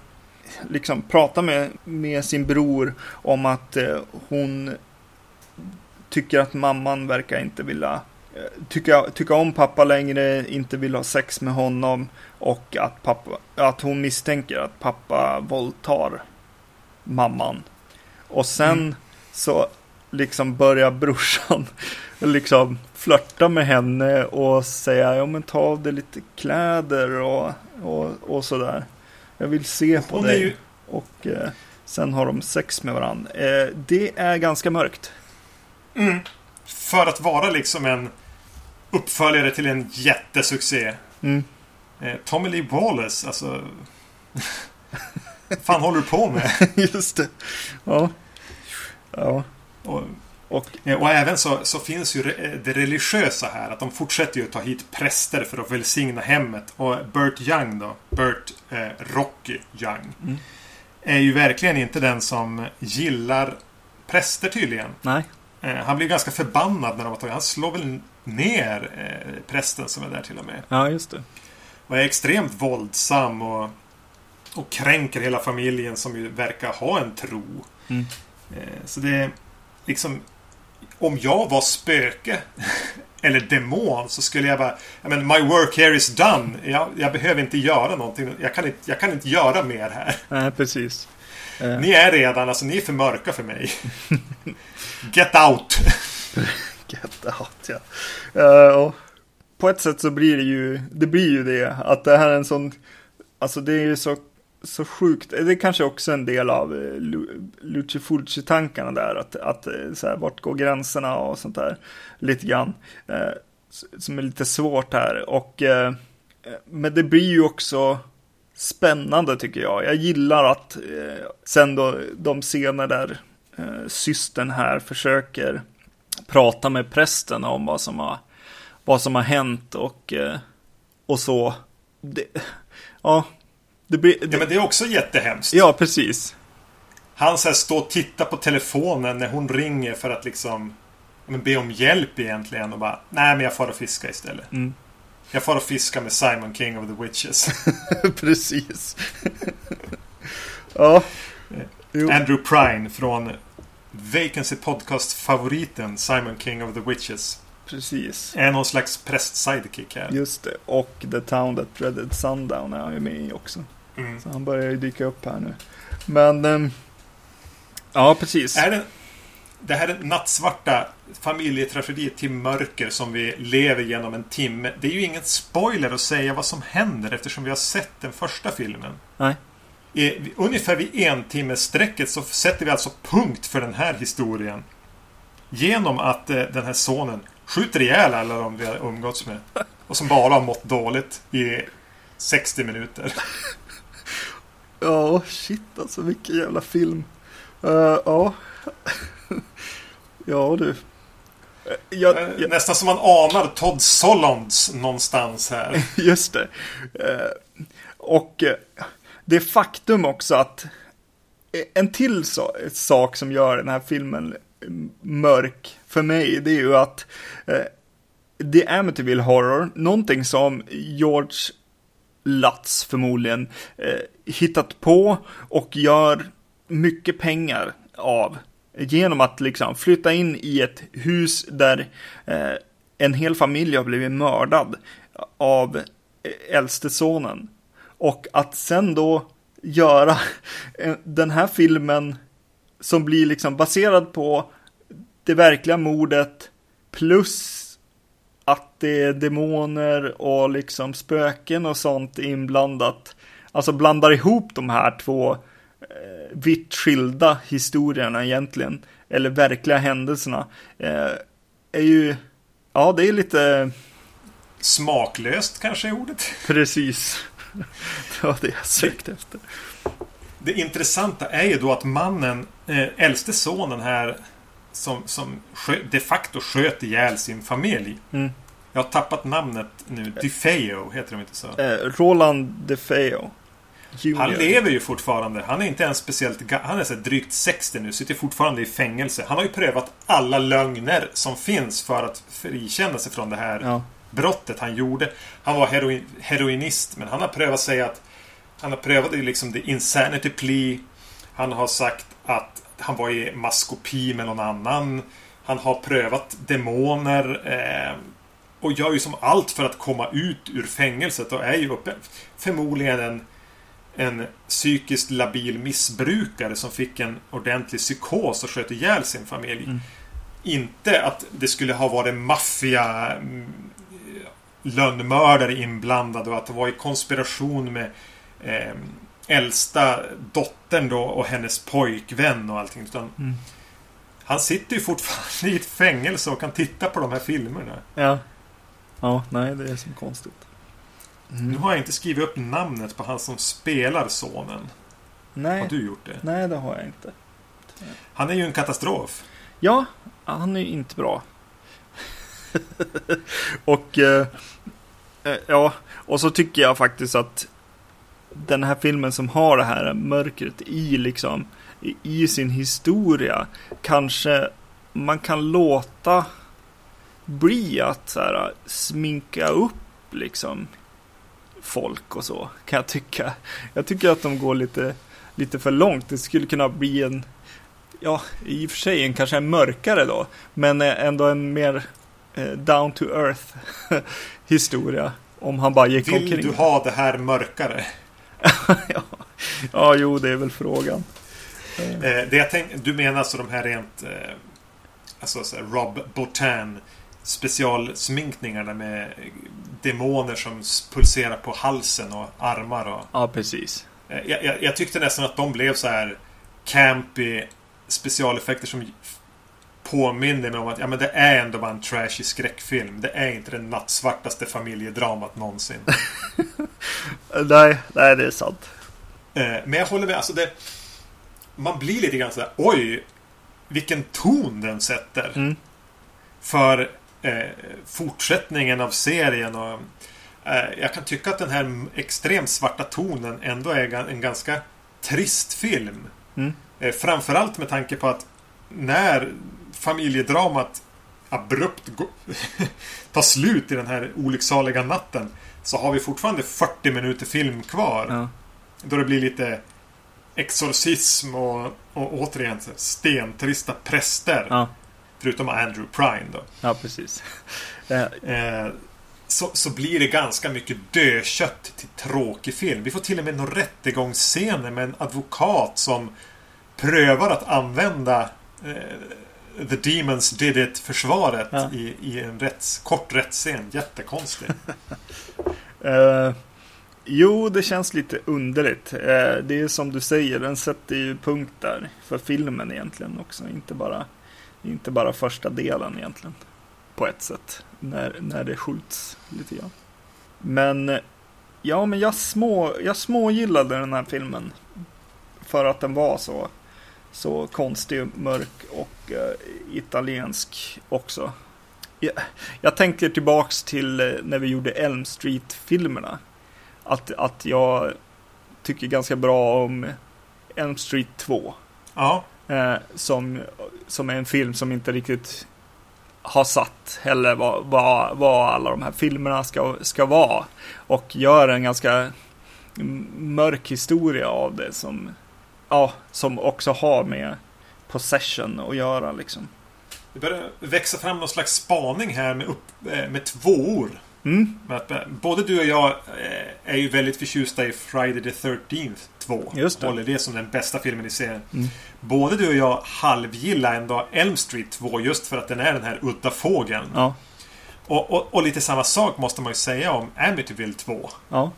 liksom prata med, med sin bror om att eh, hon tycker att mamman verkar inte vilja eh, tycka, tycka om pappa längre, inte vill ha sex med honom och att, pappa, att hon misstänker att pappa våldtar mamman. Och sen mm. så liksom börjar brorsan liksom flörta med henne och säga ja men ta av dig lite kläder och, och, och sådär. Jag vill se på Hon dig. ju- Och eh, sen har de sex med varandra. Eh, det är ganska mörkt. Mm. För att vara liksom en uppföljare till en jättesuccé. Mm. Eh, Tommy Lee Wallace, alltså... fan håller du på med? Just det. Ja. Ja. Och, Och och även så, så finns ju det religiösa här. Att de fortsätter ju att ta hit präster för att välsigna hemmet. Och Burt Young då, Burt eh, Rocky Young. Mm. Är ju verkligen inte den som gillar präster tydligen. nej. Eh, han blir ganska förbannad när de har tagit Han slår väl ner eh, prästen som är där till och med. Ja, just det. Och är extremt våldsam och, och kränker hela familjen som ju verkar ha en tro. Mm. Eh, så det är liksom... Om jag var spöke eller demon så skulle jag bara... I mean, my work here is done. Jag, jag behöver inte göra någonting. Jag kan inte, jag kan inte göra mer här. Nej, precis. Eh, Ni är redan, alltså ni är för mörka för mig. Get out! Get out, ja. Eh, och på ett sätt så blir det ju, det blir ju det, att det här är en sån, alltså det är ju så, så sjukt, det är kanske också en del av eh, Luci Fulci-tankarna där, att, att eh, så här, vart går gränserna och sånt där, lite grann, eh, som är lite svårt här, och eh, men det blir ju också spännande tycker jag. Jag gillar att eh, sen då de scener där eh, systern här försöker prata med prästen om vad som har, vad som har hänt och, eh, och så. Det, ja, det. Ja, Det, men det är också jättehemskt. ja, precis. Han så här, står och tittar på telefonen när hon ringer för att liksom ja, men be om hjälp egentligen och bara Nej men jag får och fiska istället. Mm. Jag får och fiska med Simon King of the Witches. precis. ja. Jo. Andrew Prine från Vacancy Podcast-favoriten Simon King of the Witches. Precis. Är någon slags präst-sidekick här. Just det. Och The Town That Dreaded Sundown är han ju med i också. Mm. Så han börjar ju dyka upp här nu. Men... ehm, ja, precis. Är det, det här är nattsvarta familjetragedi till mörker som vi lever genom en timme. Det är ju ingen spoiler att säga vad som händer eftersom vi har sett den första filmen. Nej. I, ungefär vid en timmes sträcket så sätter vi alltså punkt för den här historien. Genom att eh, den här sonen skjuter ihjäl alla de vi har umgåtts med. Och som bara har mått dåligt i 60 minuter. Ja, shit alltså. Vilken jävla film. Eh, ja. ja, du. Eh, Jag, Eh, jag, Nästan som man anar Todd Solondz någonstans här. Just det. Eh, Och det faktum också att en till sak som gör den här filmen mörk för mig, det är ju att det är Amityville Horror, någonting som George Lutz förmodligen eh, hittat på och gör mycket pengar av. Genom att liksom flytta in i ett hus där eh, en hel familj har blivit mördad av eh, äldste sonen. Och att sen då göra eh, den här filmen som blir liksom baserad på det verkliga mordet plus att det är demoner och liksom spöken och sånt inblandat. Alltså blandar ihop de här två eh, vitt skilda historierna egentligen. Eller verkliga händelserna. Eh, är ju, ja det är lite Smaklöst kanske är ordet. precis. det var det jag sökte efter. Det intressanta är ju då att mannen, eh, äldste sonen här, som, som de facto sköt ihjäl sin familj. Mm. Jag har tappat namnet nu. DeFeo heter de inte så. Eh, Roland DeFeo. Junior. Han lever ju fortfarande. Han är inte ens speciellt Han är så drygt 60 nu. Sitter fortfarande i fängelse. Han har ju prövat alla lögner som finns för att frikänna sig från det här Ja. brottet han gjorde. Han var heroin, heroinist, men han har prövat sig att... Han har prövat ju liksom the insanity plea. Han har sagt att han var i maskopi med någon annan. Han har prövat demoner. Eh, och gör ju som allt för att komma ut ur fängelset och är ju uppe, förmodligen en, en psykiskt labil missbrukare som fick en ordentlig psykos och sköt ihjäl sin familj. Mm. inte att det skulle ha varit maffia mm, lönnmördare inblandade och att det var i konspiration med eh, äldsta dottern då och hennes pojkvän och allting. Utan Mm. Han sitter ju fortfarande i ett fängelse och kan titta på de här filmerna. Ja. Ja, nej, det är som konstigt. Mm. Nu har jag inte skrivit upp namnet på han som spelar sonen. Nej, Har du gjort det? nej, det har jag inte. Han är ju en katastrof. Ja, han är ju inte bra. och eh, eh, ja, och så tycker jag faktiskt att den här filmen som har det här mörkret i liksom i, i sin historia kanske man kan låta bli att så här, sminka upp liksom folk och så kan jag tycka. Jag tycker att de går lite, lite för långt. Det skulle kunna bli en ja, i och för sig en kanske en mörkare då, men eh, ändå en mer eh, down to earth historia. Om han bara gick Vill omkring. du ha det här mörkare? ja. ja, jo, det är väl frågan. Eh, det jag tänk, du menar alltså de här rent eh, Alltså så här, Rob Bottin Specialsminkningarna med demoner som pulserar på halsen och armar och Ja, precis. eh, jag, jag, jag tyckte nästan att de blev så här Campy Specialeffekter som påminner mig om att ja, men det är ändå bara en trashy skräckfilm. Det är inte det nattsvartaste familjedramat någonsin. Nej, nej, det är sant. Eh, Men jag håller med. Alltså det, man blir lite grann sådär Oj! Vilken ton den sätter. Mm. För eh, fortsättningen av serien. Och, eh, jag kan tycka att den här extremt svarta tonen ändå är en ganska trist film. Mm. Eh, framförallt med tanke på att när familjedramat abrupt tar slut i den här olycksaliga natten så har vi fortfarande 40 minuter film kvar. Ja. Då det blir lite exorcism och, och återigen stentrista präster. Ja, Förutom Andrew Prine då. ja precis. Eh, Eh, så, så blir det ganska mycket dödkött till tråkig film. Vi får till och med några rättegångsscener med en advokat som prövar att använda eh, The Demons Did It-försvaret Ja. i, i en rätts, kort rättsscen. Jättekonstigt. Eh, jo, det känns lite underligt. Eh, det är som du säger, den sätter ju punkt där för filmen egentligen också. Inte bara, inte bara första delen egentligen. På ett sätt. När, när det skjuts lite grann. Men ja, men jag små, jag smågillade den här filmen. För att den var så, så konstig, mörk och eh, italiensk också. Jag, jag tänker tillbaks till eh, när vi gjorde Elm Street-filmerna. Att, att jag tycker ganska bra om Elm Street 2. Ja, Eh, som, som är en film som inte riktigt har satt heller vad, vad, vad alla de här filmerna ska, ska vara. Och gör en ganska mörk historia av det som, ja, som också har med possession att göra liksom. det börjar växa fram någon slags spaning här med, upp, eh, med tvåor. Mm, eh, både du och jag eh, är ju väldigt förtjusta i Friday the 13th 2. Just det. Håller det som den bästa filmen i serien. Mm. Både du och jag halvgillar ändå Elm Street 2 just för att den är den här udda fågeln. ja, Och, och, och lite samma sak måste man ju säga om Amityville 2. ja,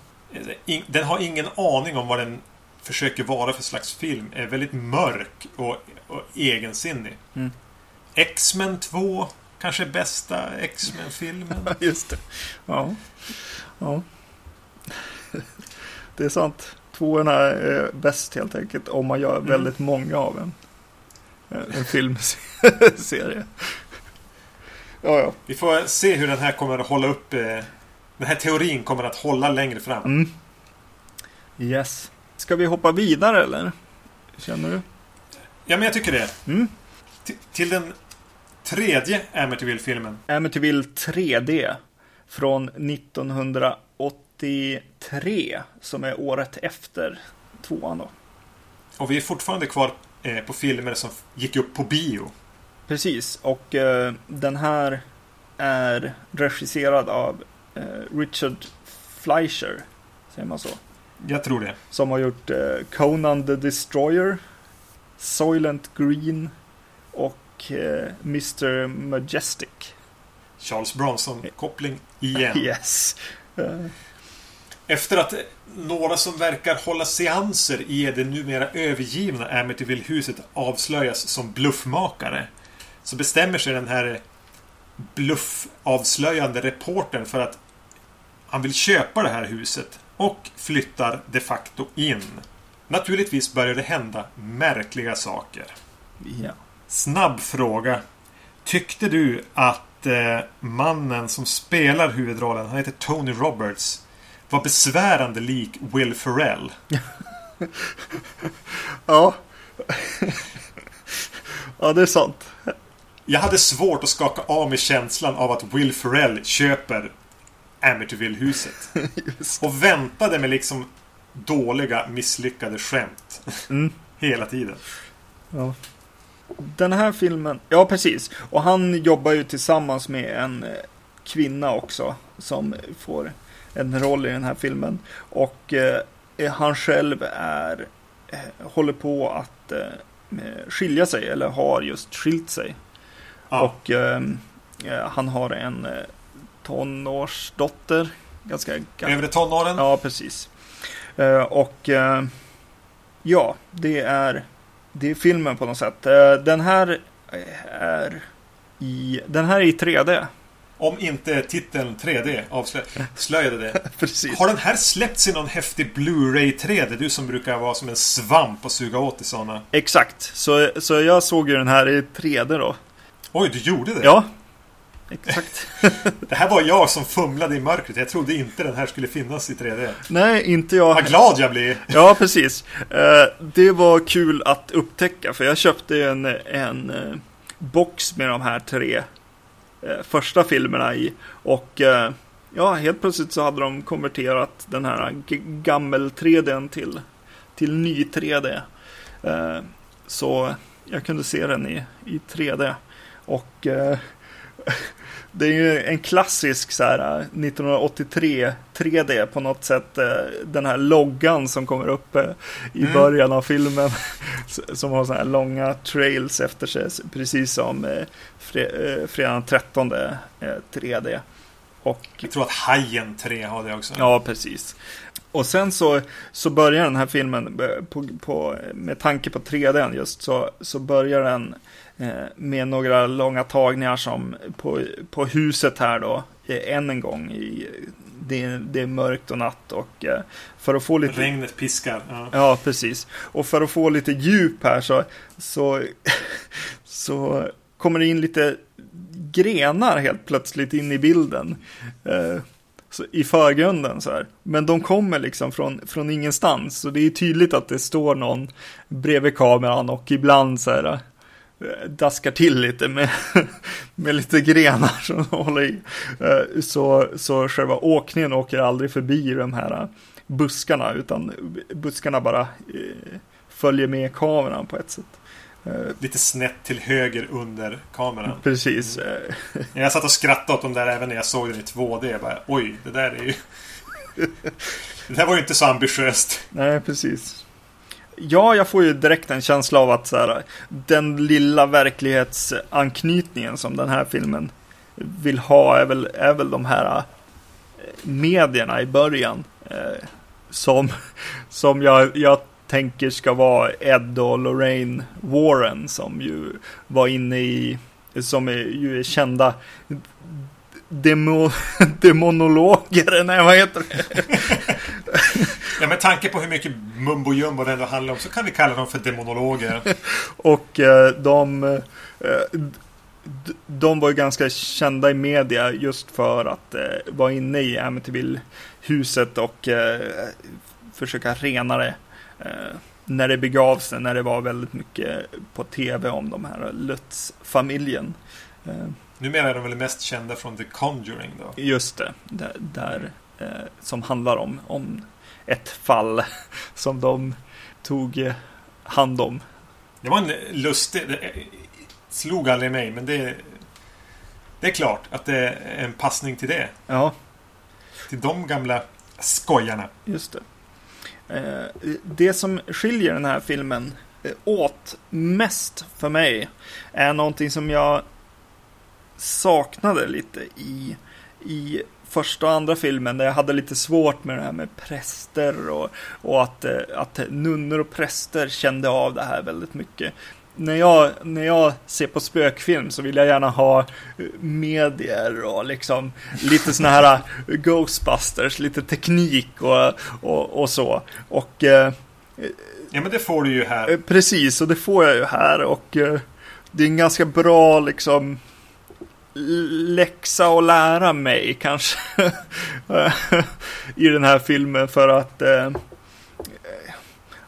In- Den har ingen aning om vad den försöker vara för slags film. Är väldigt mörk och, och egensinnig. Mm. X-Men 2 kanske bästa X-Men-filmen. just det. Ja, ja. Det är sant. Tvåorna är bäst helt enkelt om man gör Mm. väldigt många av en, en filmserie. Ja, ja. Vi får se hur den här kommer att hålla upp. Eh, den här teorin kommer att hålla längre fram. Mm. Yes. Ska vi hoppa vidare eller? Känner du? Ja, men jag tycker det. Mm. Till den tredje Amityville-filmen. Amityville 3D från 1983 som är året efter tvåan då. Och vi är fortfarande kvar eh, på filmer som gick upp på bio. Precis, och eh, den här är regisserad av eh, Richard Fleischer, säger man så. Jag tror det. Som har gjort eh, Conan the Destroyer, Soylent Green och och eh, Mr Majestic. Charles Bronson-koppling igen. Yes. Efter att några som verkar hålla seanser i det numera övergivna Amityville-huset avslöjas som bluffmakare så bestämmer sig den här bluffavslöjande reportern för att han vill köpa det här huset och flyttar de facto in. Naturligtvis börjar det hända märkliga saker. ja. Snabb fråga. Tyckte du att eh, mannen som spelar huvudrollen, han heter Tony Roberts, var besvärande lik Will Ferrell? Ja. ja, det är sant. Jag hade svårt att skaka av mig känslan av att Will Ferrell köper Amityville-huset. Och väntade med liksom dåliga, misslyckade skämt. Mm. Hela tiden. Ja. Den här filmen, ja precis. Och han jobbar ju tillsammans med en eh, kvinna också. Som får en roll i den här filmen. Och eh, han själv är, eh, håller på att eh, skilja sig, eller har just skilt sig. Ja. Och eh, eh, han har en eh, tonårsdotter. Ganska gammal. Övre tonåren. Ja, precis. Eh, och eh, ja, det är, det är filmen på något sätt. Eh, den här är i, den här är i 3D. Om inte titeln 3D avslöjade det. precis. Har den här släppts i någon häftig Blu-ray 3D? Du som brukar vara som en svamp och suga åt i sådana. Exakt. Så, så jag såg ju den här i 3D då. Oj, du gjorde det? Ja. Exakt. Det här var jag som fumlade i mörkret. Jag trodde inte den här skulle finnas i 3D. Nej, inte jag. Vad glad jag blir! Ja, precis. Eh, det var kul att upptäcka för jag köpte en, en eh, box med de här tre eh, första filmerna i. Och ja, helt plötsligt så hade de konverterat den här gammel 3D till, till ny 3D. Eh, så jag kunde se den i, i 3D. Och det är ju en klassisk så här 1983 3D på något sätt. eh, Den här loggan som kommer upp eh, i Mm. början av filmen. Som har så här långa trails efter sig. Precis som eh, fre- eh, fredagen den 13 eh, 3D. Och Jag tror att Hajen 3 har det också. Ja, precis. Och sen så, så börjar den här filmen, eh, på, på, med tanke på 3D just, så, så börjar den eh, med några långa tagningar som på, på huset här då, eh, än en gång. I, det, är- det är mörkt och natt och eh, för att få lite... Regnet piskar. Ja. Ja, precis. Och för att få lite djup här så, så, så kommer det in lite grenar helt plötsligt in i bilden. Eh, I förgrunden så här. Men de kommer liksom från, från ingenstans. Så det är tydligt att det står någon bredvid kameran och ibland så här eh, daskar till lite med, med lite grenar som de håller i. Eh, Så, så själva åkningen åker aldrig förbi de här buskarna utan buskarna bara eh, följer med kameran på ett sätt. Eh, Lite snett till höger under kameran. Precis. eh, Jag satt och skrattade åt dem där även när jag såg den i 2D. Jag bara, Oj, det där är ju... Det där var ju inte så ambitiöst. Nej, precis. Ja, jag får ju direkt en känsla av att så här, den lilla verklighetsanknytningen som den här filmen vill ha är väl, är väl de här eh, medierna i början. Eh, som som jag, jag tänker ska vara Ed och Lorraine Warren som ju var inne i, som är, ju är kända demo, demonologer, nej vad heter det? Ja, med tanke på hur mycket mumbo jumbo det ändå handlar om så kan vi kalla dem för demonologer. Och eh, de, eh, de var ju ganska kända i media just för att eh, vara inne i Amityville-huset och försöka rena det. Eh, när det begav sig, när det var väldigt mycket på tv om de här Lutz-familjen. Eh, Numera är de väl mest kända från The Conjuring då. just det, där, där eh, som handlar om, om ett fall som de tog eh, hand om. Det var en lustig... Det slog aldrig mig, men det... Det är klart att det är en passning till det. Ja, Till de gamla skojarna. Just det. Eh, det som skiljer den här filmen eh, åt mest för mig är någonting som jag saknade lite i, i första och andra filmen där jag hade lite svårt med det här med präster och, och att, eh, att nunnor och präster kände av det här väldigt mycket. När jag, när jag ser på spökfilm så vill jag gärna ha medier och liksom lite såna här Ghostbusters, lite teknik och, och, och så. Och eh, Ja, men det får du ju här. Eh, precis, och det får jag ju här. Och eh, det är en ganska bra liksom läxa att lära mig kanske i den här filmen för att eh,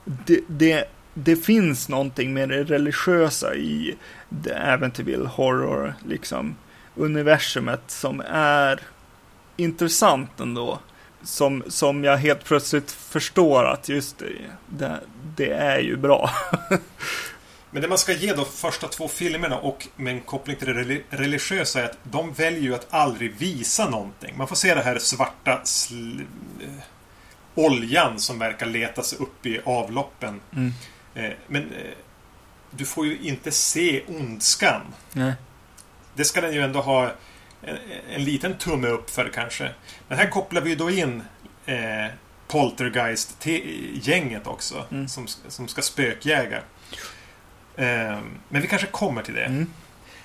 det, det, det, finns någonting med det religiösa i The Amityville Horror liksom universumet som är intressant ändå som, som jag helt plötsligt förstår att just det, det, det är ju bra. Men det man ska ge de första två filmerna och med en koppling till det religiösa är att de väljer ju att aldrig visa någonting. Man får se det här svarta äh, oljan som verkar leta sig upp i avloppen. Mm. Eh, men eh, du får ju inte se ondskan. Nej. Det ska den ju ändå ha en, en liten tumme upp för kanske. Men här kopplar vi då in eh, Poltergeist-gänget också. Mm. Som, som ska spökjäga. Eh, men vi kanske kommer till det. Mm.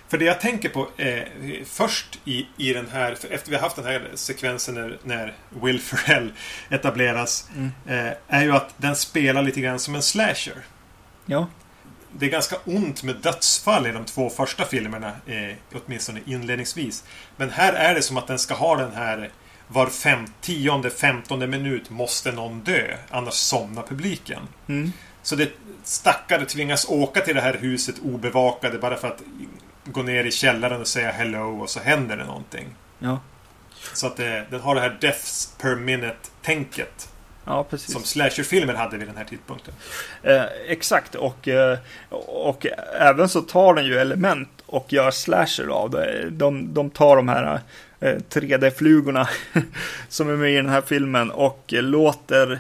För det jag tänker på eh, först i, i den här, efter vi har haft den här sekvensen när, när Will Ferrell etableras, mm. eh, är ju att den spelar lite grann som en slasher. Ja det är ganska ont med dödsfall i de två första filmerna, eh, åtminstone inledningsvis. Men här är det som att den ska ha den här var fem, tionde, femtonde minut måste någon dö, annars somnar publiken. Mm. Så det stackare tvingas åka till det här huset obevakade bara för att gå ner i källaren och säga hello och så händer det någonting. Ja. Så att det, den har det här deaths per minute-tänket. Ja, precis. Som slasherfilmer hade vid den här tidpunkten. Eh, exakt, och, eh, och även så tar den ju element och gör slasher av det. De, de tar de här eh, 3D-flugorna som är med i den här filmen och låter eh,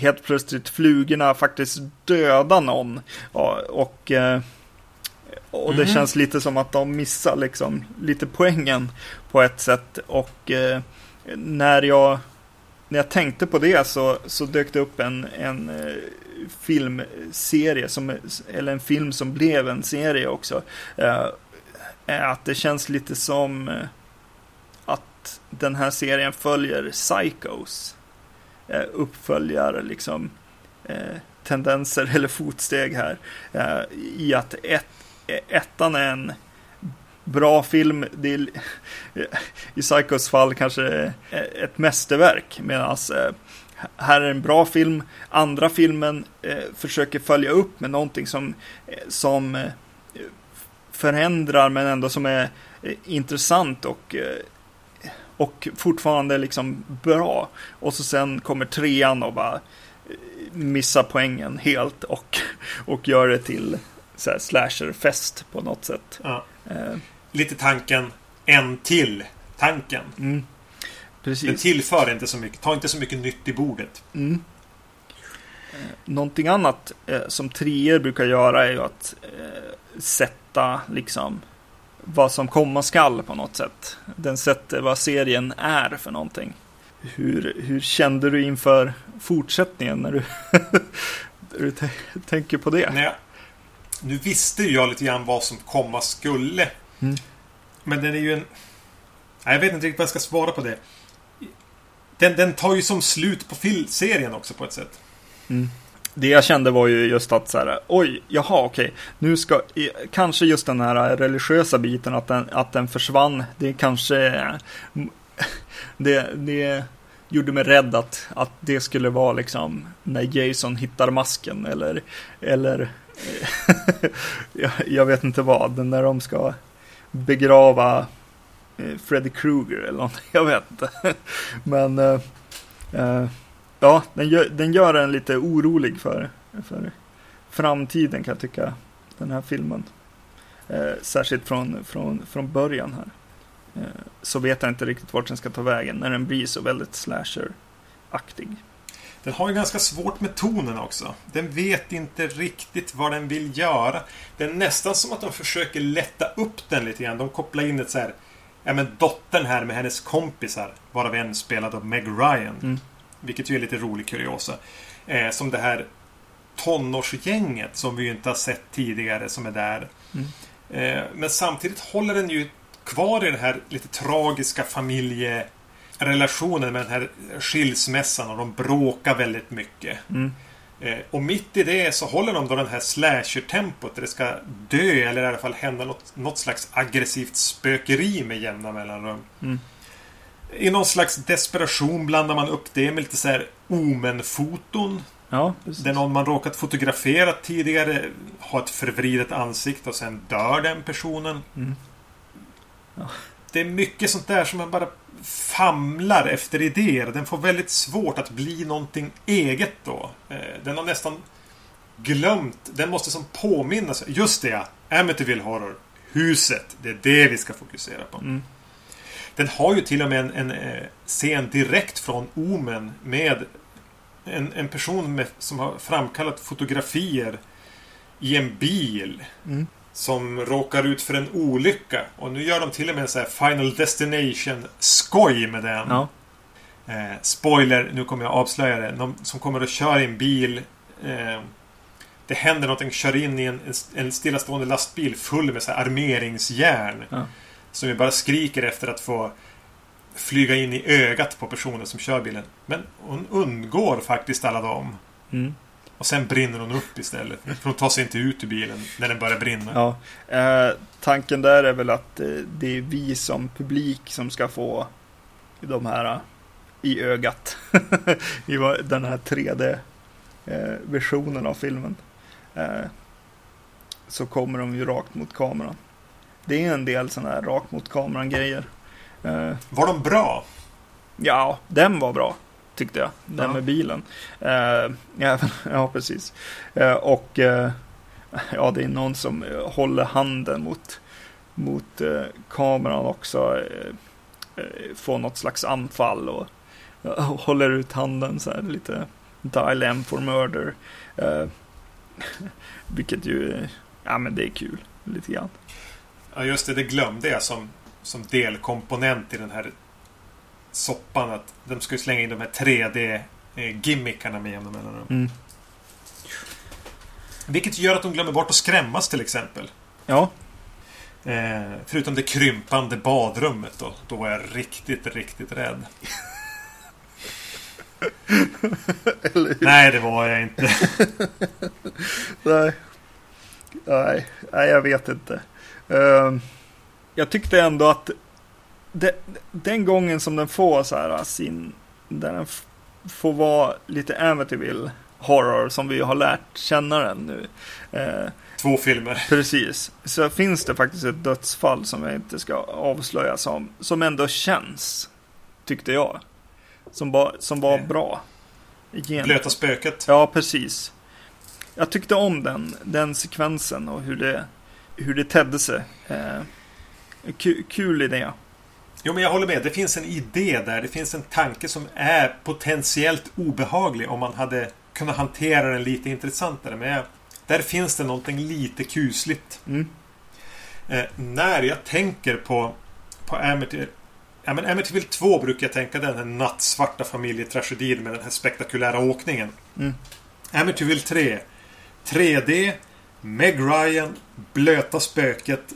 helt plötsligt flugorna faktiskt döda någon. Och, och, eh, och det mm. känns lite som att de missar liksom lite poängen på ett sätt. Och eh, när jag när jag tänkte på det så, så dök det upp en, en eh, filmserie, som, eller en film som blev en serie också. Eh, eh att det känns lite som eh, att den här serien följer Psychos. Eh, liksom eh, tendenser eller fotsteg här. Eh, I att ett, eh, ettan är en bra film. Det är, I Psychos fall kanske ett mästerverk. Medan eh, här är en bra film. Andra filmen eh, försöker följa upp med någonting som, eh, som förändrar men ändå som är intressant och, och fortfarande liksom bra. Och så sen kommer trean och bara missar poängen helt och, och gör det till så här slasherfest på något sätt. Ja lite tanken en till tanken. Mm. Precis. Den tillför inte så mycket. Ta inte så mycket nytt i bordet. Mm. Eh, någonting annat eh, som treor brukar göra är ju att eh, sätta liksom vad som komma skall på något sätt. Den sätter vad serien är för någonting. Hur, hur kände du inför fortsättningen när du, när du tänker på det? Nej, nu visste jag lite grann vad som komma skulle Mm. Men den är ju en... Jag vet inte riktigt vad jag ska svara på det. Den, den tar ju som slut på serien också på ett sätt. Mm. Det jag kände var ju just att så här, oj, jaha, okej, nu ska, kanske just den här religiösa biten, att den, att den försvann, det kanske, det, det gjorde mig rädd att, att det skulle vara liksom när Jason hittar masken eller, eller jag, jag vet inte vad, när de ska begrava eh, Freddy Krueger eller någonting. Jag vet inte. Men eh, eh, ja, den gör, den gör en lite orolig för, för framtiden kan jag tycka. Den här filmen. Eh, särskilt från, från, från början här. Eh, så vet jag inte riktigt vart den ska ta vägen när den blir så väldigt slasher-aktig. Den har ju ganska svårt med tonen också. Den vet inte riktigt vad den vill göra. Det är nästan som att de försöker lätta upp den lite grann. De kopplar in ett så här... Ja men dottern här med hennes kompisar. Varav en spelad av Meg Ryan. Mm. Vilket ju är lite rolig kuriosa. Eh, som det här tonårsgänget som vi ju inte har sett tidigare som är där. Mm. Eh, men samtidigt håller den ju kvar i den här lite tragiska familjerelationen med den här skilsmässan och de bråkar väldigt mycket. Mm. Eh, och mitt i det så håller de då den här slasher-tempot där det ska dö eller i alla fall hända något, något slags aggressivt spökeri med jämna mellanrum. Mm. I någon slags desperation blandar man upp det med lite så här omen-foton. Ja, precis. Där någon man råkat fotografera tidigare har ett förvridet ansikte och sen dör den personen. Mm. Ja. Det är mycket sånt där som man bara famlar efter idéer. Den får väldigt svårt att bli någonting eget då. Eh, Den har nästan glömt. Den måste som påminna sig. Just det. Amityville Horror. Huset. Det är det vi ska fokusera på. Mm. Den har ju till och med en, en eh, scen direkt från Omen med en, en person med, som har framkallat fotografier i en bil Mm. Som råkar ut för en olycka. Och nu gör de till och med en sån här Final Destination-skoj med den. Ja. Eh, spoiler, nu kommer jag avslöja det. De som kommer att köra i en bil. Eh, det händer någonting, kör in i en, en stillastående lastbil full med så här armeringsjärn. Ja. Som ju bara skriker efter att få flyga in i ögat på personen som kör bilen. Men hon undgår faktiskt alla dem. Mm. Och sen brinner hon upp istället. För hon tar sig inte ut ur bilen när den börjar brinna. Ja. Eh, tanken där är väl att eh, det är vi som publik som ska få de här eh, i ögat. I den här 3D-versionen av filmen. Eh, så kommer de ju rakt mot kameran. Det är en del sådana här rakt mot kameran-grejer. Eh, Var de bra? Ja, den var bra. Tyckte jag. Den Ja. med bilen. Eh, ja, ja, precis. Eh, och eh, ja, det är någon som håller handen mot, mot kameran också. Får något slags anfall och håller ut handen så här lite. Dial M for murder. Vilket ju, ja men det är kul. Lite grann. Ja, just det. Det glömde jag som, som delkomponent i den här soppan. Att de skulle slänga in de här 3D-gimmickarna med jämna mellanrum. Mm. Vilket gör att de glömmer bort att skrämmas till exempel. Ja, Eh, förutom det krympande badrummet då. Då var jag riktigt, riktigt rädd. Nej, det var jag inte. Nej. Nej, nej jag vet inte. Ehm, jag tyckte ändå att det, den gången som den får så här sin, där den får vara lite Amityville horror som vi har lärt känna den nu. Eh, Två filmer. precis, så finns det faktiskt ett dödsfall som jag inte ska avslöja som, som ändå känns, tyckte jag. Som, ba, som var Eh. bra. Igen. Blöta spöket. Ja, precis. Jag tyckte om den, den sekvensen och hur det, hur det tedde sig. Eh, ku, kul idé. Jo, men jag håller med. Det finns en idé där. Det finns en tanke som är potentiellt obehaglig om man hade kunnat hantera den lite intressantare. Men jag, där finns det någonting lite kusligt. Mm. Eh, när jag tänker på, på Amity, ja, men Amityville 2 brukar jag tänka den här nattsvarta familjetragedin med den här spektakulära åkningen. Mm. Amityville 3. 3D, Meg Ryan, blöta spöket.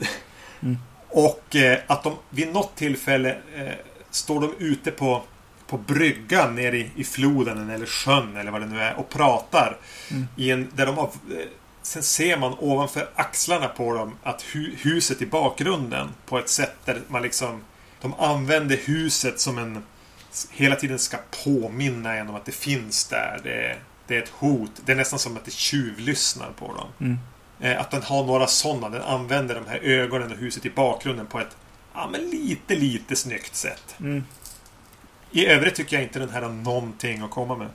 Mm. Och eh, att de vid något tillfälle eh, står de ute på, på bryggan nere i, i floden eller sjön eller vad det nu är och pratar. Mm. I en, där de har, eh, sen ser man ovanför axlarna på dem att hu, huset i bakgrunden på ett sätt där man liksom de använder huset som en hela tiden ska påminna en om att det finns där. Det det är ett hot. Det är nästan som att det tjuvlyssnar på dem. Mm. Eh, Att den har några sådana. Den använder de här ögonen och huset i bakgrunden på ett ja, men lite, lite snyggt sätt. Mm. I övrigt tycker jag inte den här har någonting att komma med.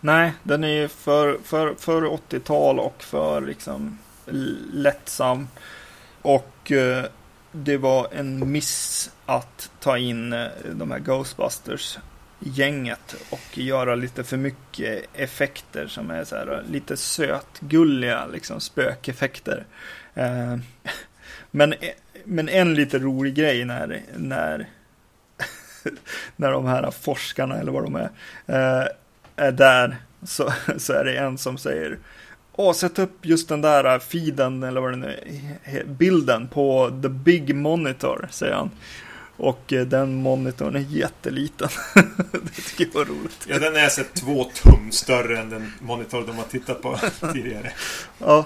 Nej, den är ju för, för, för 80-tal och för liksom lättsam. Och eh, det var en miss att ta in eh, de här Ghostbusters gänget och göra lite för mycket effekter som är så här lite sötgulliga liksom spökeffekter. Eh, men, men en lite rolig grej när, när, när de här forskarna eller vad de är, eh, är där så, så är det en som säger Åh, sätt upp just den där feeden eller vad det nu är, bilden på the big monitor, säger han. Och eh, den monitorn är jätteliten. det tycker jag var roligt. Ja, den är så två tum större än den monitor de har tittat på tidigare. Ja,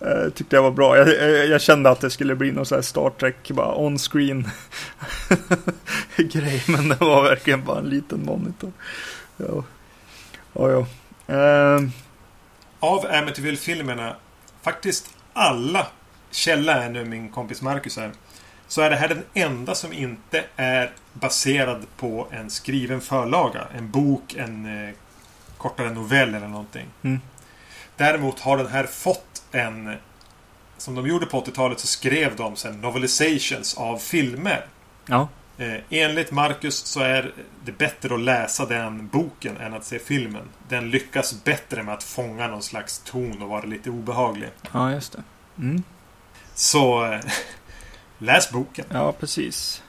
eh, tyckte jag var bra. Jag, jag, jag, kände att det skulle bli någon sån här Star Trek, bara on-screen grej. Men det var verkligen bara en liten monitor. Ja, ja. ja. Uh, Av Amityville-filmerna, faktiskt alla, källa är nu min kompis Marcus här så är det här den enda som inte är baserad på en skriven förlaga. En bok, en eh, kortare novell eller någonting. Mm. Däremot har den här fått en... Som de gjorde på 80-talet så skrev de sen novelizations av filmer. Ja. Eh, enligt Marcus så är det bättre att läsa den boken än att se filmen. Den lyckas bättre med att fånga någon slags ton och vara lite obehaglig. Ja, just det. Mm. Så... Eh, Läs boken. Ja, precis.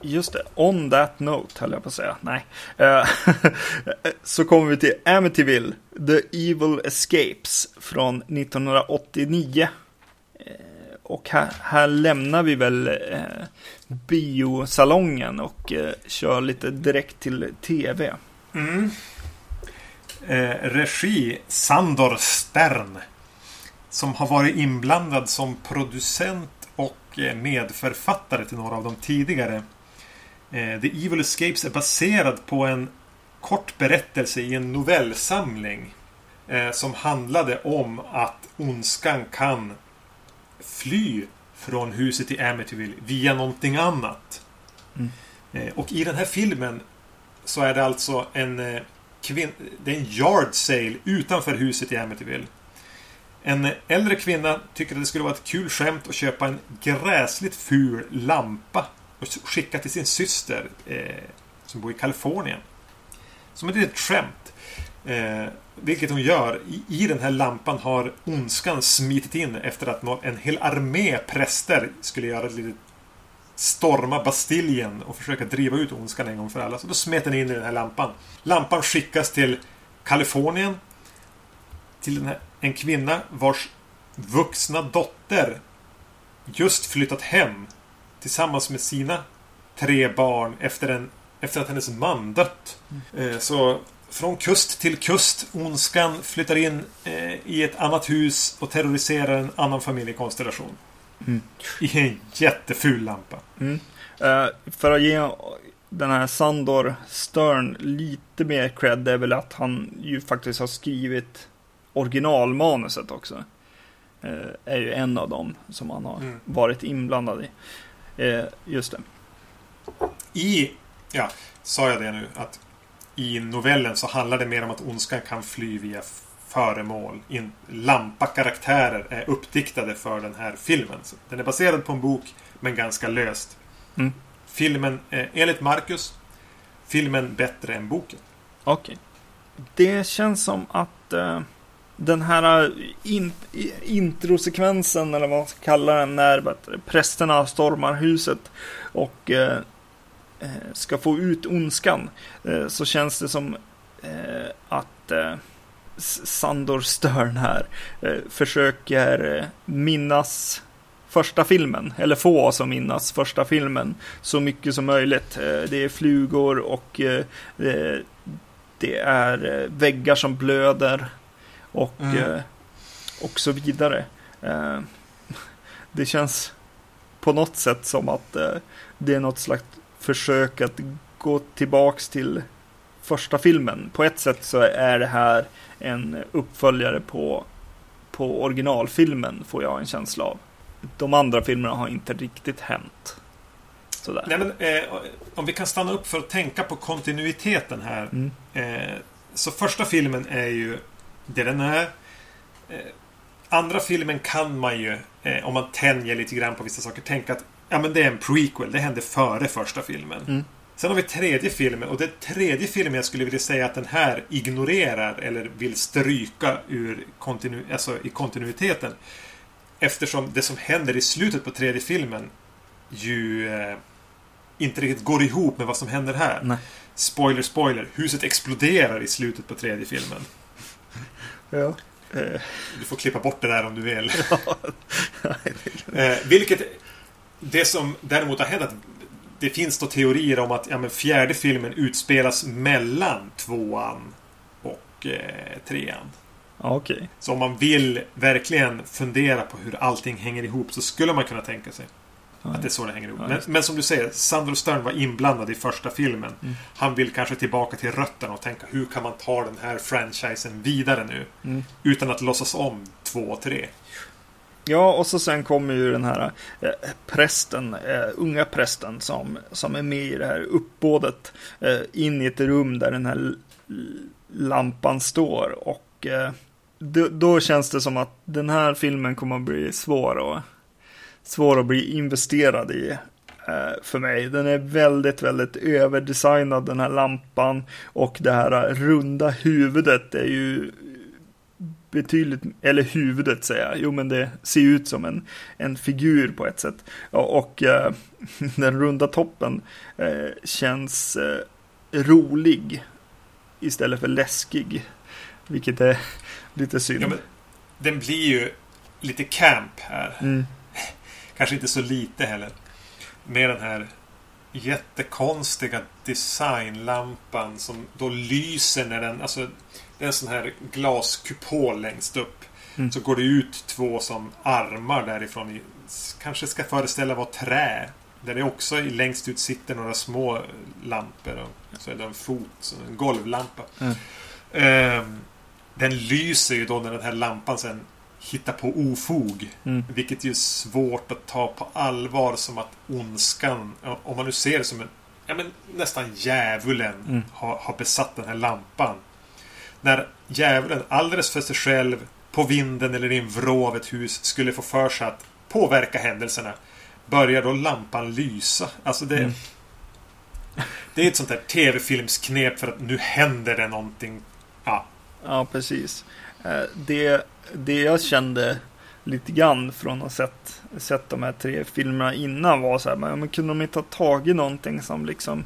Just det, on that note höll jag på att säga. Nej. Uh, så kommer vi till Amityville, The Evil Escapes från 1989. Uh, eh, och här, här, lämnar vi väl uh, biosalongen och kör lite direkt till tv. Mm. regi Sandor Stern. Som har varit inblandad som producent Eh, medförfattare till några av de tidigare. Eh, The Evil Escapes är baserad på en kort berättelse i en novellsamling. Eh, som handlade om att ondskan kan fly från huset i Amityville via någonting annat. Mm. Och i den här filmen så är det alltså en kvin- det är en yard sale utanför huset i Amityville. En äldre kvinna tycker att det skulle vara ett kul skämt att köpa en gräsligt ful lampa och skicka till sin syster eh, som bor i Kalifornien. Som ett litet skämt. Eh, vilket hon gör. I, I, den här lampan har ondskan smitit in efter att en hel armé präster skulle göra ett litet storma Bastiljen och försöka driva ut ondskan en gång för alla. Så då smet den in i den här lampan. Lampan skickas till Kalifornien. Till den här en kvinna vars vuxna dotter just flyttat hem tillsammans med sina tre barn efter, en, efter att hennes man dött. Mm. Så från kust till kust. Ondskan flyttar in eh, i ett annat hus och terroriserar en annan familjekonstellation. Mm. I en jätteful lampa. Mm. Uh, för att ge den här Sandor Stern lite mer cred är väl att han ju faktiskt har skrivit originalmanuset också. Eh, är ju en av dem som han har mm. varit inblandad i. Eh, just det. I, ja, sa jag det nu, att i novellen så handlar det mer om att ondskan kan fly via föremål. In, lampa-karaktärer är uppdiktade för den här filmen. Så den är baserad på en bok, men ganska löst. Mm. Filmen, eh, enligt Marcus, filmen bättre än boken. Okej. Okay. Det känns som att eh, den här äh, in, introsekvensen, eller vad man ska kalla den, när prästerna stormar huset och eh, ska få ut ondskan, eh, så känns det som eh, att eh, Sandor Stern här eh, försöker minnas första filmen, eller få oss att minnas första filmen så mycket som möjligt. Det är flugor och det är väggar som blöder och, mm. eh, och så vidare. Eh, det känns på något sätt som att eh, det är något slags försök att gå tillbaks till första filmen. På ett sätt så är det här en uppföljare på, på originalfilmen, får jag en känsla av. De andra filmerna har inte riktigt hänt. Sådär. Nej, men, eh, om vi kan stanna upp för att tänka på kontinuiteten här. Mm. Eh, så första filmen är ju det den är. Eh, andra filmen kan man ju, eh, om man tänjer lite grann på vissa saker, tänka att ja, men det är en prequel. Det hände före första filmen. Mm. Sen har vi tredje filmen och det tredje filmen jag skulle vilja säga att den här ignorerar eller vill stryka ur kontinu alltså i kontinuiteten. Eftersom det som händer i slutet på tredje filmen ju eh, inte riktigt går ihop med vad som händer här. Nej. Spoiler, spoiler. Huset exploderar i slutet på tredje filmen. Ja. Eh, Du får klippa bort det där om du vill. nej, Eh, vilket... Det som däremot har hänt att det finns då teorier om att ja, fjärde filmen utspelas mellan tvåan och eh, trean. okej. Så om man vill verkligen fundera på hur allting hänger ihop så skulle man kunna tänka sig att det är så det hänger ihop. Men, men som du säger, Sandro Stern var inblandad i första filmen. Mm. Han vill kanske tillbaka till rötterna och tänka hur kan man ta den här franchisen vidare nu? Mm. Utan att låtsas om två och tre. Ja, och så sen kommer ju den här eh, prästen, eh, unga prästen som, som är med i det här uppbådet eh, in i ett rum där den här lampan står och eh, då, då känns det som att den här filmen kommer att bli svår och svår att bli investerad i eh, för mig. Den är väldigt, väldigt överdesignad den här lampan och det här runda huvudet är ju betydligt, eller huvudet säger jag, jo men det ser ut som en, en figur på ett sätt. Och eh, den runda toppen eh, känns eh, rolig istället för läskig. Vilket är lite synd. Ja, men den blir ju lite camp här. mm, Kanske inte så lite heller. Med den här jättekonstiga designlampan som då lyser när den... Alltså, det är en sån här glaskupol längst upp. Mm. Så går det ut två som armar därifrån. Kanske ska föreställa vara trä. Där det också längst ut sitter några små lampor. Och så är det en fot, så en golvlampa. Mm. Ehm, den lyser ju då när den här lampan sen hittar på ofog. mm, Vilket ju är svårt att ta på allvar som att ondskan, om man nu ser det som en ja, men nästan djävulen Mm. har, har besatt den här lampan. När djävulen alldeles för sig själv på vinden eller i en vrå av ett hus skulle få för sig att påverka händelserna börjar då lampan lysa. Alltså det, Mm. det är ett sånt där tv-filmsknep för att nu händer det någonting. Ja, ja, precis. Eh, det, det jag kände lite grann från att ha sett, sett de här tre filmerna innan var så här, men, men kunde de inte ha tagit någonting som liksom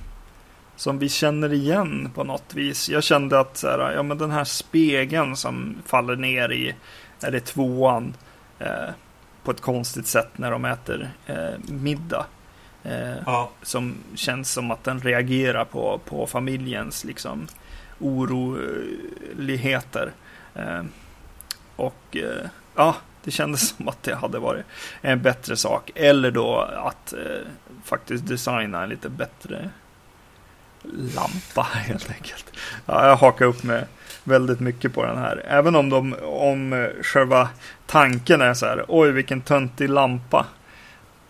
som vi känner igen på något vis. Jag kände att så här, ja, men den här spegeln som faller ner i, är det tvåan, eh, på ett konstigt sätt när de äter eh, middag. Eh, ja. som känns som att den reagerar på, på familjens liksom oroligheter. Eh, och eh, ja, det kändes som att det hade varit en bättre sak. Eller då att eh, faktiskt designa en lite bättre lampa helt enkelt. Ja, jag hakar upp mig väldigt mycket på den här. Även om de, om eh, själva tanken är så här, oj vilken töntig lampa.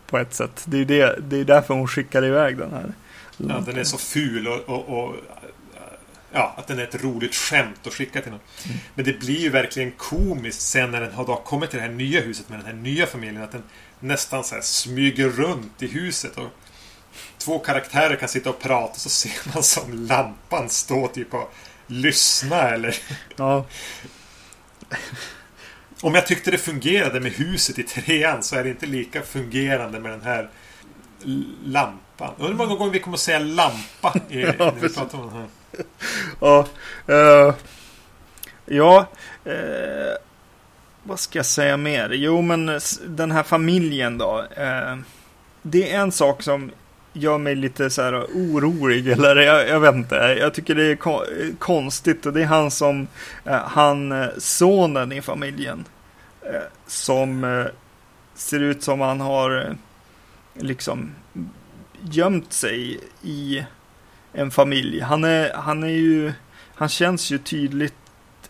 På ett sätt. Det är, det, det är därför hon skickar iväg den här. Ja, den är så ful och, och, och ja, att den är ett roligt skämt att skicka till någon. Mm. Men det blir ju verkligen komiskt sen när den har då kommit till det här nya huset med den här nya familjen. Att den nästan så smyger runt i huset. Och två karaktärer kan sitta och prata så ser man som lampan stå typ och lyssna eller... Ja, Om jag tyckte det fungerade med huset i trean så är det inte lika fungerande med den här lampan. Undrar hur många gånger vi kommer att säga lampa i, när vi pratar om den här. ja, uh, ja uh, vad ska jag säga mer? Jo, men den här familjen då. Uh, det är en sak som gör mig lite så här orolig, eller jag, jag vet inte. Jag tycker det är ko- konstigt och det är han som, han sonen i familjen. Som ser ut som han har liksom gömt sig i en familj. Han är, han är ju, han känns ju tydligt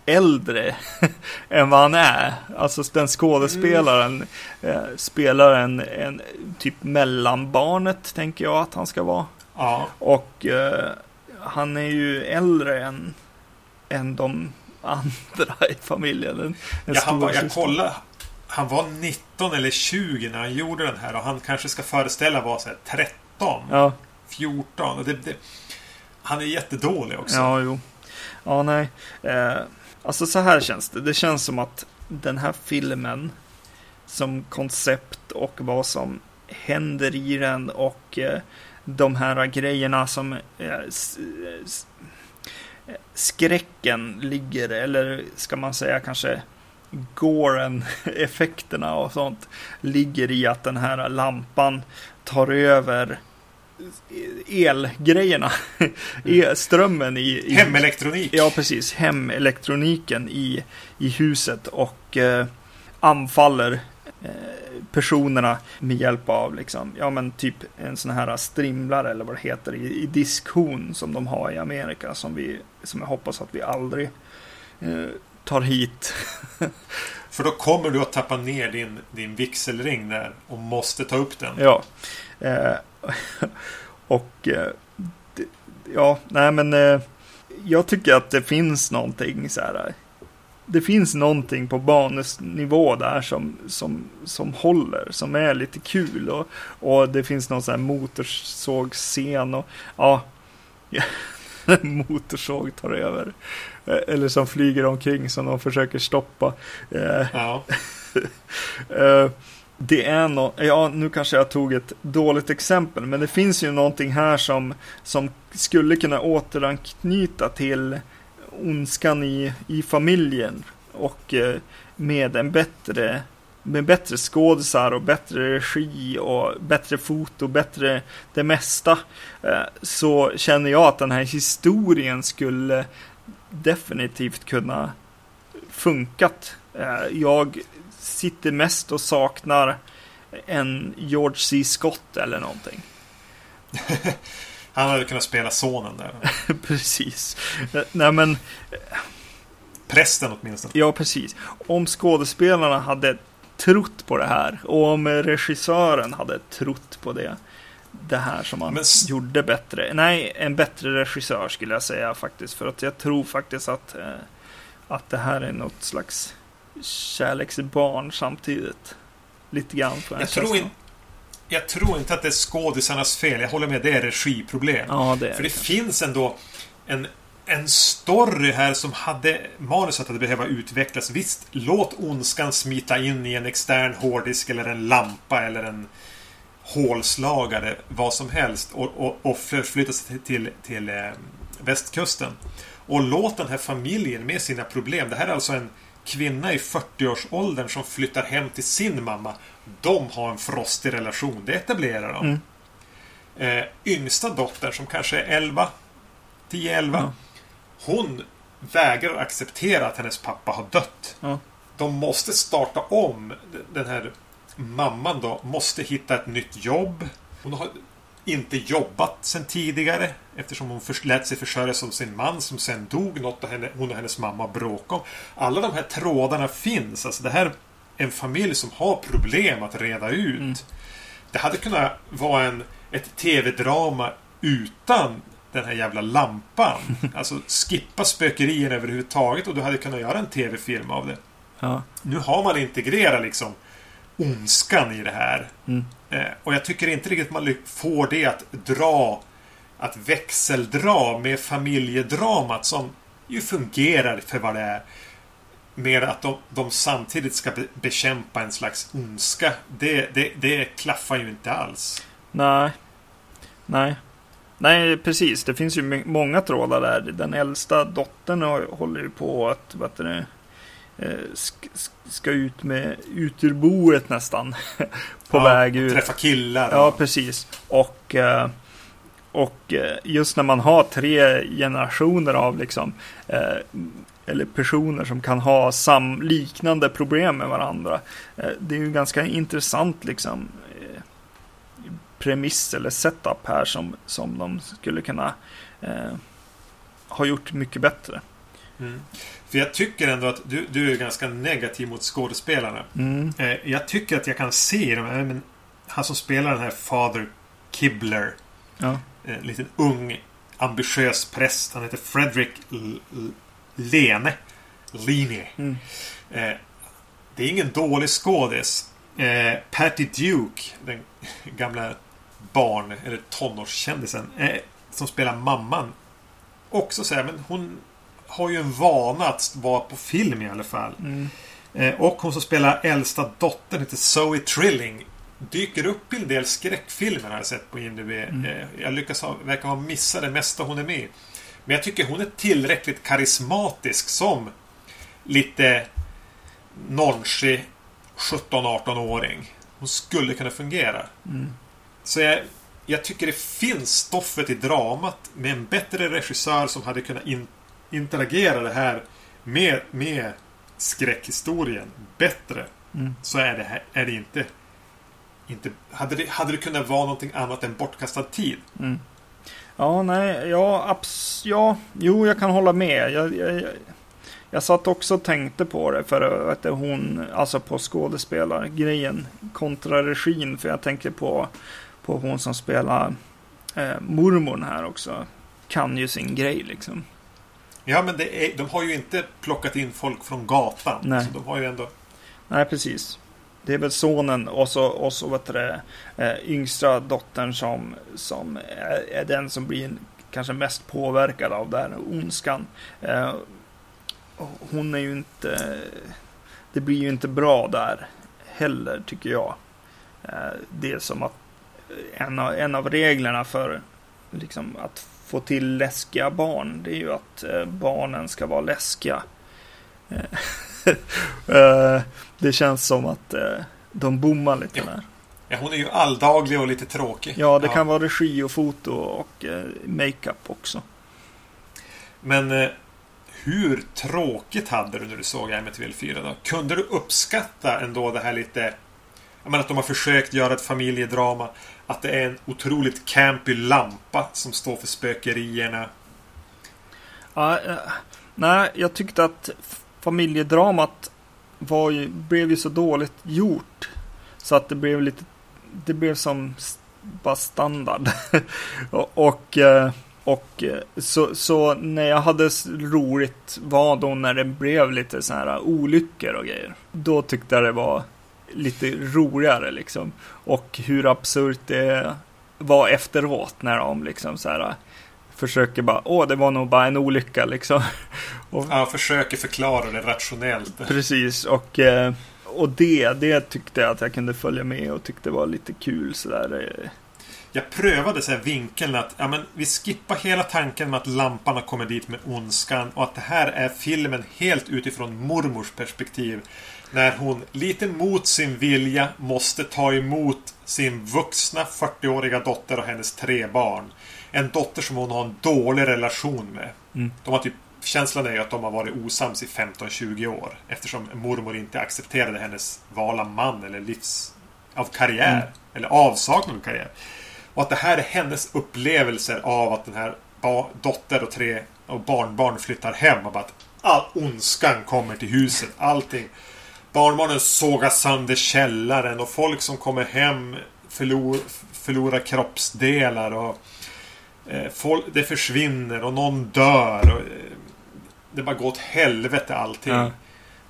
äldre än vad han är. Alltså den skådespelaren eh, spelar en, en typ mellanbarnet, tänker jag att han ska vara. Ja, Och eh, han är ju äldre än, än de andra i familjen. En, en ja han var, jag kollade. Han var 19 eller 20 när han gjorde den här och han kanske ska föreställa vara så här 13. Ja, 14. Och det, det, han är jättedålig också. Ja, jo. Ja, nej. Eh, alltså så här känns det. Det känns som att den här filmen som koncept och vad som händer i den och eh, de här grejerna som eh, skräcken ligger, eller ska man säga kanske Goren, effekterna och sånt, ligger i att den här lampan tar över elgrejerna. Mm. Strömmen i, i... Hemelektronik. Ja, precis. Hemelektroniken i, i huset och eh, anfaller eh, personerna med hjälp av liksom, ja men typ en sån här strimlare eller vad det heter i, i diskhon som de har i Amerika som vi, som jag hoppas att vi aldrig eh, tar hit. För då kommer du att tappa ner din, din vigselring där och måste ta upp den. Ja. Eh, och eh, ja, nej men eh, jag tycker att det finns någonting så här. Det finns någonting på banusnivå där som, som, som håller, som är lite kul och, och det finns någon sån här motorsågscen och ja, motorsåg tar över. Eller som flyger omkring som de försöker stoppa. Ja. det är något, ja nu kanske jag tog ett dåligt exempel, men det finns ju någonting här som, som skulle kunna återanknyta till ondskan i, i familjen och eh, med en bättre med bättre skådisar och bättre regi och bättre foto, bättre det mesta. Eh, så känner jag att den här historien skulle definitivt kunna funkat. Eh, jag sitter mest och saknar en George C. Scott eller någonting. Han hade kunnat spela sonen där. precis. Nej men... Prästen åtminstone. Ja, precis. Om skådespelarna hade trott på det här och om regissören hade trott på det. Det här som han men... gjorde bättre. Nej, en bättre regissör skulle jag säga faktiskt. För att jag tror faktiskt att, eh, att det här är något slags kärleksbarn samtidigt. Lite grann för jag tror, in, jag tror inte att det är skådisarnas fel. Jag håller med, det är regiproblem. Ja, det är för det, det finns ändå en, en story här som hade manuset hade behöva utvecklas. Visst, låt ondskan smita in i en extern hårddisk eller en lampa eller en hålslagare, vad som helst och, och, och förflytta sig till, till, till eh, västkusten. Och låt den här familjen med sina problem. Det här är alltså en kvinna i 40-årsåldern som flyttar hem till sin mamma. De har en frostig relation. Det etablerar de. Mm. Eh, yngsta dottern som kanske är 11. 10-11. Ja. Hon vägrar acceptera att hennes pappa har dött. Ja. De måste starta om. Den här mamman då måste hitta ett nytt jobb. Hon har inte jobbat sen tidigare eftersom hon lät sig försörjas av sin man som sen dog. Något henne, hon och hennes mamma bråkade om. Alla de här trådarna finns. Alltså det här är en familj som har problem att reda ut. Mm. Det hade kunnat vara en, ett tv-drama utan den här jävla lampan. Alltså skippa spökerierna överhuvudtaget och du hade kunnat göra en tv-film av det. Ja. Nu har man integrerat liksom ondskan i det här. Mm. Eh, och jag tycker inte riktigt man får det att dra att växeldra med familjedramat som ju fungerar för vad det är. Med att de, de samtidigt ska be, bekämpa en slags ondska. Det, det, det klaffar ju inte alls. Nej. Nej. Nej, precis. Det finns ju många trådar där. Den äldsta dottern håller ju på att, vad heter det, Eh, ska ut med ut ur boet nästan. på ja, väg ut. Träffa killar. Ja, precis. Och, eh, och eh, just när man har tre generationer av liksom eller personer som kan ha sam liknande problem med varandra. Det är ju ganska intressant liksom premiss eller setup här som, som de skulle kunna eh, ha gjort mycket bättre. Mm. För jag tycker ändå att du, du är ganska negativ mot skådespelarna. Mm. Eh, jag tycker att jag kan se dem. Han som spelar den här Father Kibler. Ja. En eh, liten ung ambitiös präst. Han heter Fredrik L Lene. Lene. Mm. Eh, det är ingen dålig skådis. Patty Duke, den gamla barn, eller tonårskändisen, som spelar mamman, också säger men hon har ju en vana att vara på film i alla fall. Mm. Eh, och hon som spelar äldsta dottern heter Zoe Trilling. Dyker upp i en del skräckfilmer har jag sett på IMDB. Mm. Eh, jag lyckas ha, verkar ha missat det mesta hon är med i. Men jag tycker hon är tillräckligt karismatisk som lite nonchig 17-18-åring. Hon skulle kunna fungera. Mm. Så jag, jag tycker det finns stoffet i dramat med en bättre regissör som hade kunnat in, interagera det här med, med skräckhistorien bättre. Mm. Så är det, här, är det inte... inte hade, det, hade det kunnat vara någonting annat än bortkastad tid? Mm. Ja, nej, ja, abs ja, jo, jag kan hålla med. Jag, jag, jag, jag satt också och tänkte på det för att hon, alltså på skådespelargrejen kontra regin. För jag tänker på, på hon som spelar eh, mormorn här också. Kan ju sin grej liksom. Ja, men är, de har ju inte plockat in folk från gatan. Nej. Så de har ju ändå... Nej, precis. Det är väl sonen och så, och så vet det, eh, yngsta dottern som, som är, den som blir kanske mest påverkad av den här ondskan. Eh, hon är ju inte... Det blir ju inte bra där heller, tycker jag. Eh, det är som att en av, en av reglerna för liksom, att få till läskiga barn, det är ju att eh, barnen ska vara läskiga. Eh, Eh, det känns som att de bommar lite Ja. där. Ja, hon är ju alldaglig och lite tråkig. Ja, det kan vara regi och foto och makeup också. Men hur tråkigt hade du när du såg Amityville 4 då? Kunde du uppskatta ändå det här lite... Jag menar att de har försökt göra ett familjedrama. Att det är en otroligt campy lampa som står för spökerierna. Ja, eh, nej, jag tyckte att familjedramat var ju, blev ju så dåligt gjort. Så att det blev lite, det blev som bara standard. och, eh, och, och så, så när jag hade roligt var då när det blev lite så här olyckor och grejer. Då tyckte jag det var lite roligare liksom. Och hur absurt det var efteråt när de liksom så här försöker bara, åh det var nog bara en olycka liksom. Och, Ja, försöker förklara det rationellt. Precis, och, eh, och det, det tyckte jag att jag kunde följa med och tyckte var lite kul sådär. eh. Jag prövade så här vinkeln att ja, men vi skippar hela tanken med att lamparna kommer dit med ondskan och att det här är filmen helt utifrån mormors perspektiv. När hon lite mot sin vilja måste ta emot sin vuxna 40-åriga dotter och hennes tre barn. En dotter som hon har en dålig relation med. Mm. De har typ, känslan är ju att de har varit osams i 15-20 år. Eftersom mormor inte accepterade hennes val av man eller livs... Av karriär. Mm. Eller avsaknad av karriär. Och att det här är hennes upplevelser av att den här dotter och tre och barnbarn flyttar hem och bara att all ondskan kommer till huset. Allting. Barnbarnen sågar sönder källaren och folk som kommer hem förlor, förlorar kroppsdelar och eh, folk, det försvinner och någon dör. Och, eh, det bara går åt helvete allting. Ja.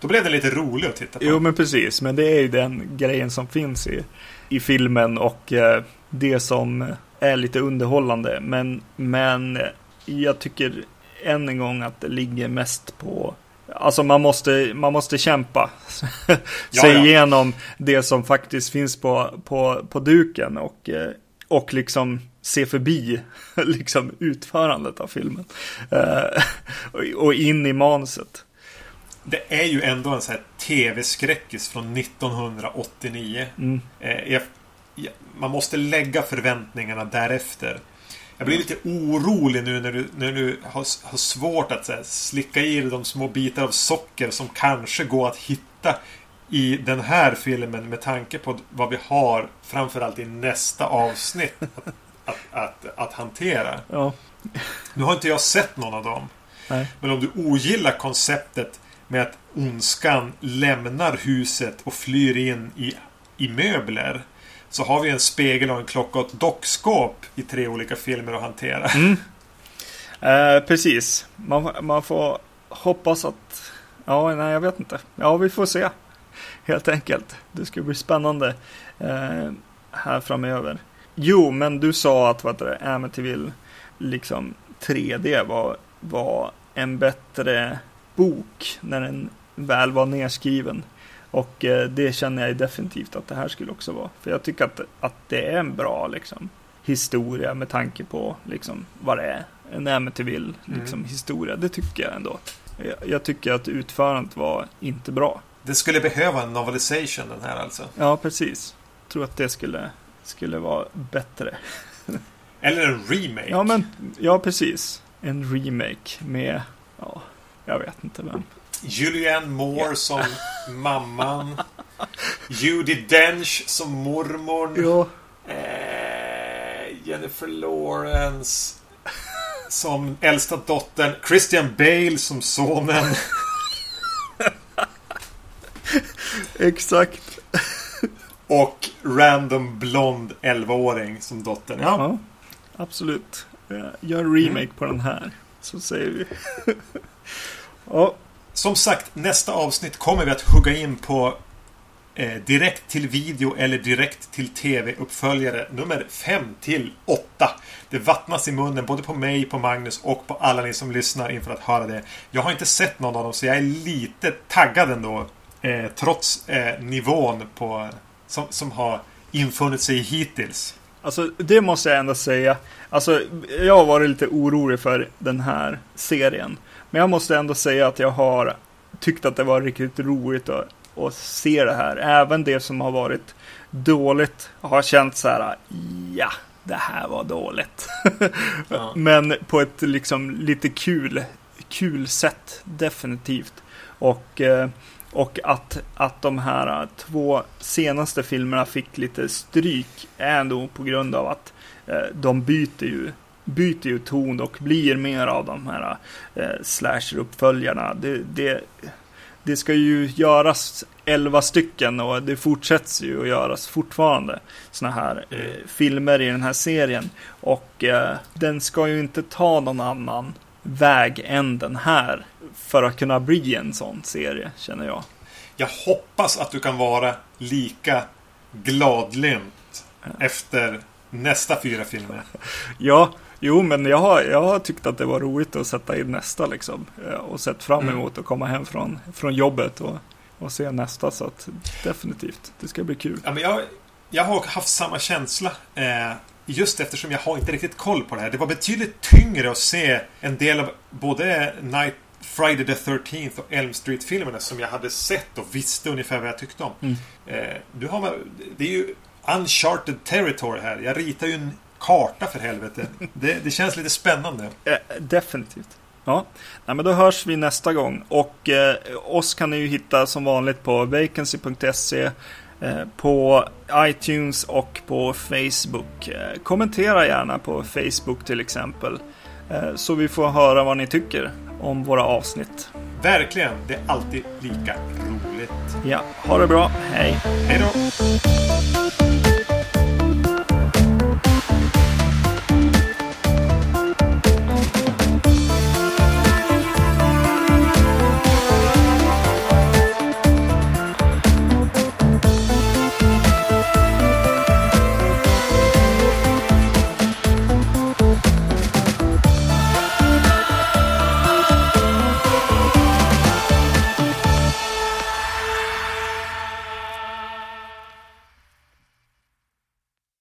Då blev det lite roligt att titta på. Jo men precis, men det är ju den grejen som finns i, i filmen och eh, det som är lite underhållande. Men, men jag tycker än en gång att det ligger mest på Alltså man måste, man måste kämpa sig ja. igenom det som faktiskt finns på, på, på duken och, eh, och liksom se förbi liksom utförandet av filmen. Eh, och- in i manuset. Det är ju ändå en sån här TV-skräckis från 1989. Mm. Eh, man måste lägga förväntningarna därefter. Jag blir lite orolig nu när du, när du har, har svårt att här, slicka i dig de små bitar av socker som kanske går att hitta i den här filmen med tanke på vad vi har framförallt i nästa avsnitt att, att, att, att hantera. Ja, Nu har inte jag sett någon av dem. nej. Men om du ogillar konceptet med att ondskan lämnar huset och flyr in i, i möbler. Så har vi en spegel och en klocka och ett dockskåp i tre olika filmer att hantera. Eh, precis. Man, man får hoppas att... Ja, nej, jag vet inte. Ja, vi får se. Helt enkelt. Det ska bli spännande eh, här framöver. Jo, men du sa att vad det, Amityville liksom 3D var, var en bättre bok när den väl var nedskriven. Och eh, det känner jag definitivt att det här skulle också vara. För jag tycker att, att det är en bra liksom, historia med tanke på liksom, vad det är. En Amityville liksom, mm. historia. Det tycker jag ändå. Jag, jag tycker att utförandet var inte bra. Det skulle behöva en novelisation den här alltså? Ja, precis. Jag tror att det skulle, skulle vara bättre. Eller en remake? Ja, men, ja, precis. En remake med, ja, jag vet inte vem. Julianne Moore som mamman. Judi Dench som mormorn. Ja. Eh, Jennifer Lawrence som äldsta dottern. Christian Bale som sonen. Exakt. Och random blond 11-åring som dottern. Ja. ja. absolut. Gör en remake mm. på den här. Så säger vi. ja. Som sagt, nästa avsnitt kommer vi att hugga in på eh, direkt till video eller direkt till tv-uppföljare nummer 5 till 8. Det vattnas i munnen både på mig, på Magnus och på alla ni som lyssnar inför att höra det. Jag har inte sett någon av dem så jag är lite taggad ändå. Eh, trots eh, nivån på, som, som har infunnit sig hittills. Alltså det måste jag ändå säga. Alltså jag har varit lite orolig för den här serien. Men jag måste ändå säga att jag har tyckt att det var riktigt roligt att, att se det här. Även det som har varit dåligt har känt så här, ja, det här var dåligt. Ja. Men på ett liksom lite kul, kul sätt, definitivt. Och, eh, och att, att de här två senaste filmerna fick lite stryk är ändå på grund av att eh, de byter ju byter ju ton och blir mer av de här eh, slasher-uppföljarna. Det, det, det ska ju göras elva stycken och det fortsätts ju att göras fortfarande såna här eh, mm. filmer i den här serien. Och eh, den ska ju inte ta någon annan väg än den här för att kunna bli en sån serie, känner jag. Jag hoppas att du kan vara lika gladlynt efter nästa fyra filmer. ja, Jo, men jag har, jag har tyckt att det var roligt att sätta in nästa liksom. Eh, och sett fram mm. emot att komma hem från, från jobbet och, och se nästa. Så att definitivt, det ska bli kul. Ja, men jag, jag har haft samma känsla. Eh, just eftersom jag har inte riktigt koll på det här. Det var betydligt tyngre att se en del av både Night Friday the 13th och Elm Street-filmerna som jag hade sett och visste ungefär vad jag tyckte om. Mm. Eh, du har, det är ju uncharted territory här. Jag ritar ju en karta för helvete. Det, det känns lite spännande. Eh, definitivt. Ja, Nej, men då hörs vi nästa gång. Och eh, oss kan ni ju hitta som vanligt på vacancy.se, eh, på iTunes och på Facebook. Eh, kommentera gärna på Facebook till exempel. Så vi får höra vad ni tycker om våra avsnitt. Verkligen, det är alltid lika roligt. Ja, ha det bra. Hej. Hej då.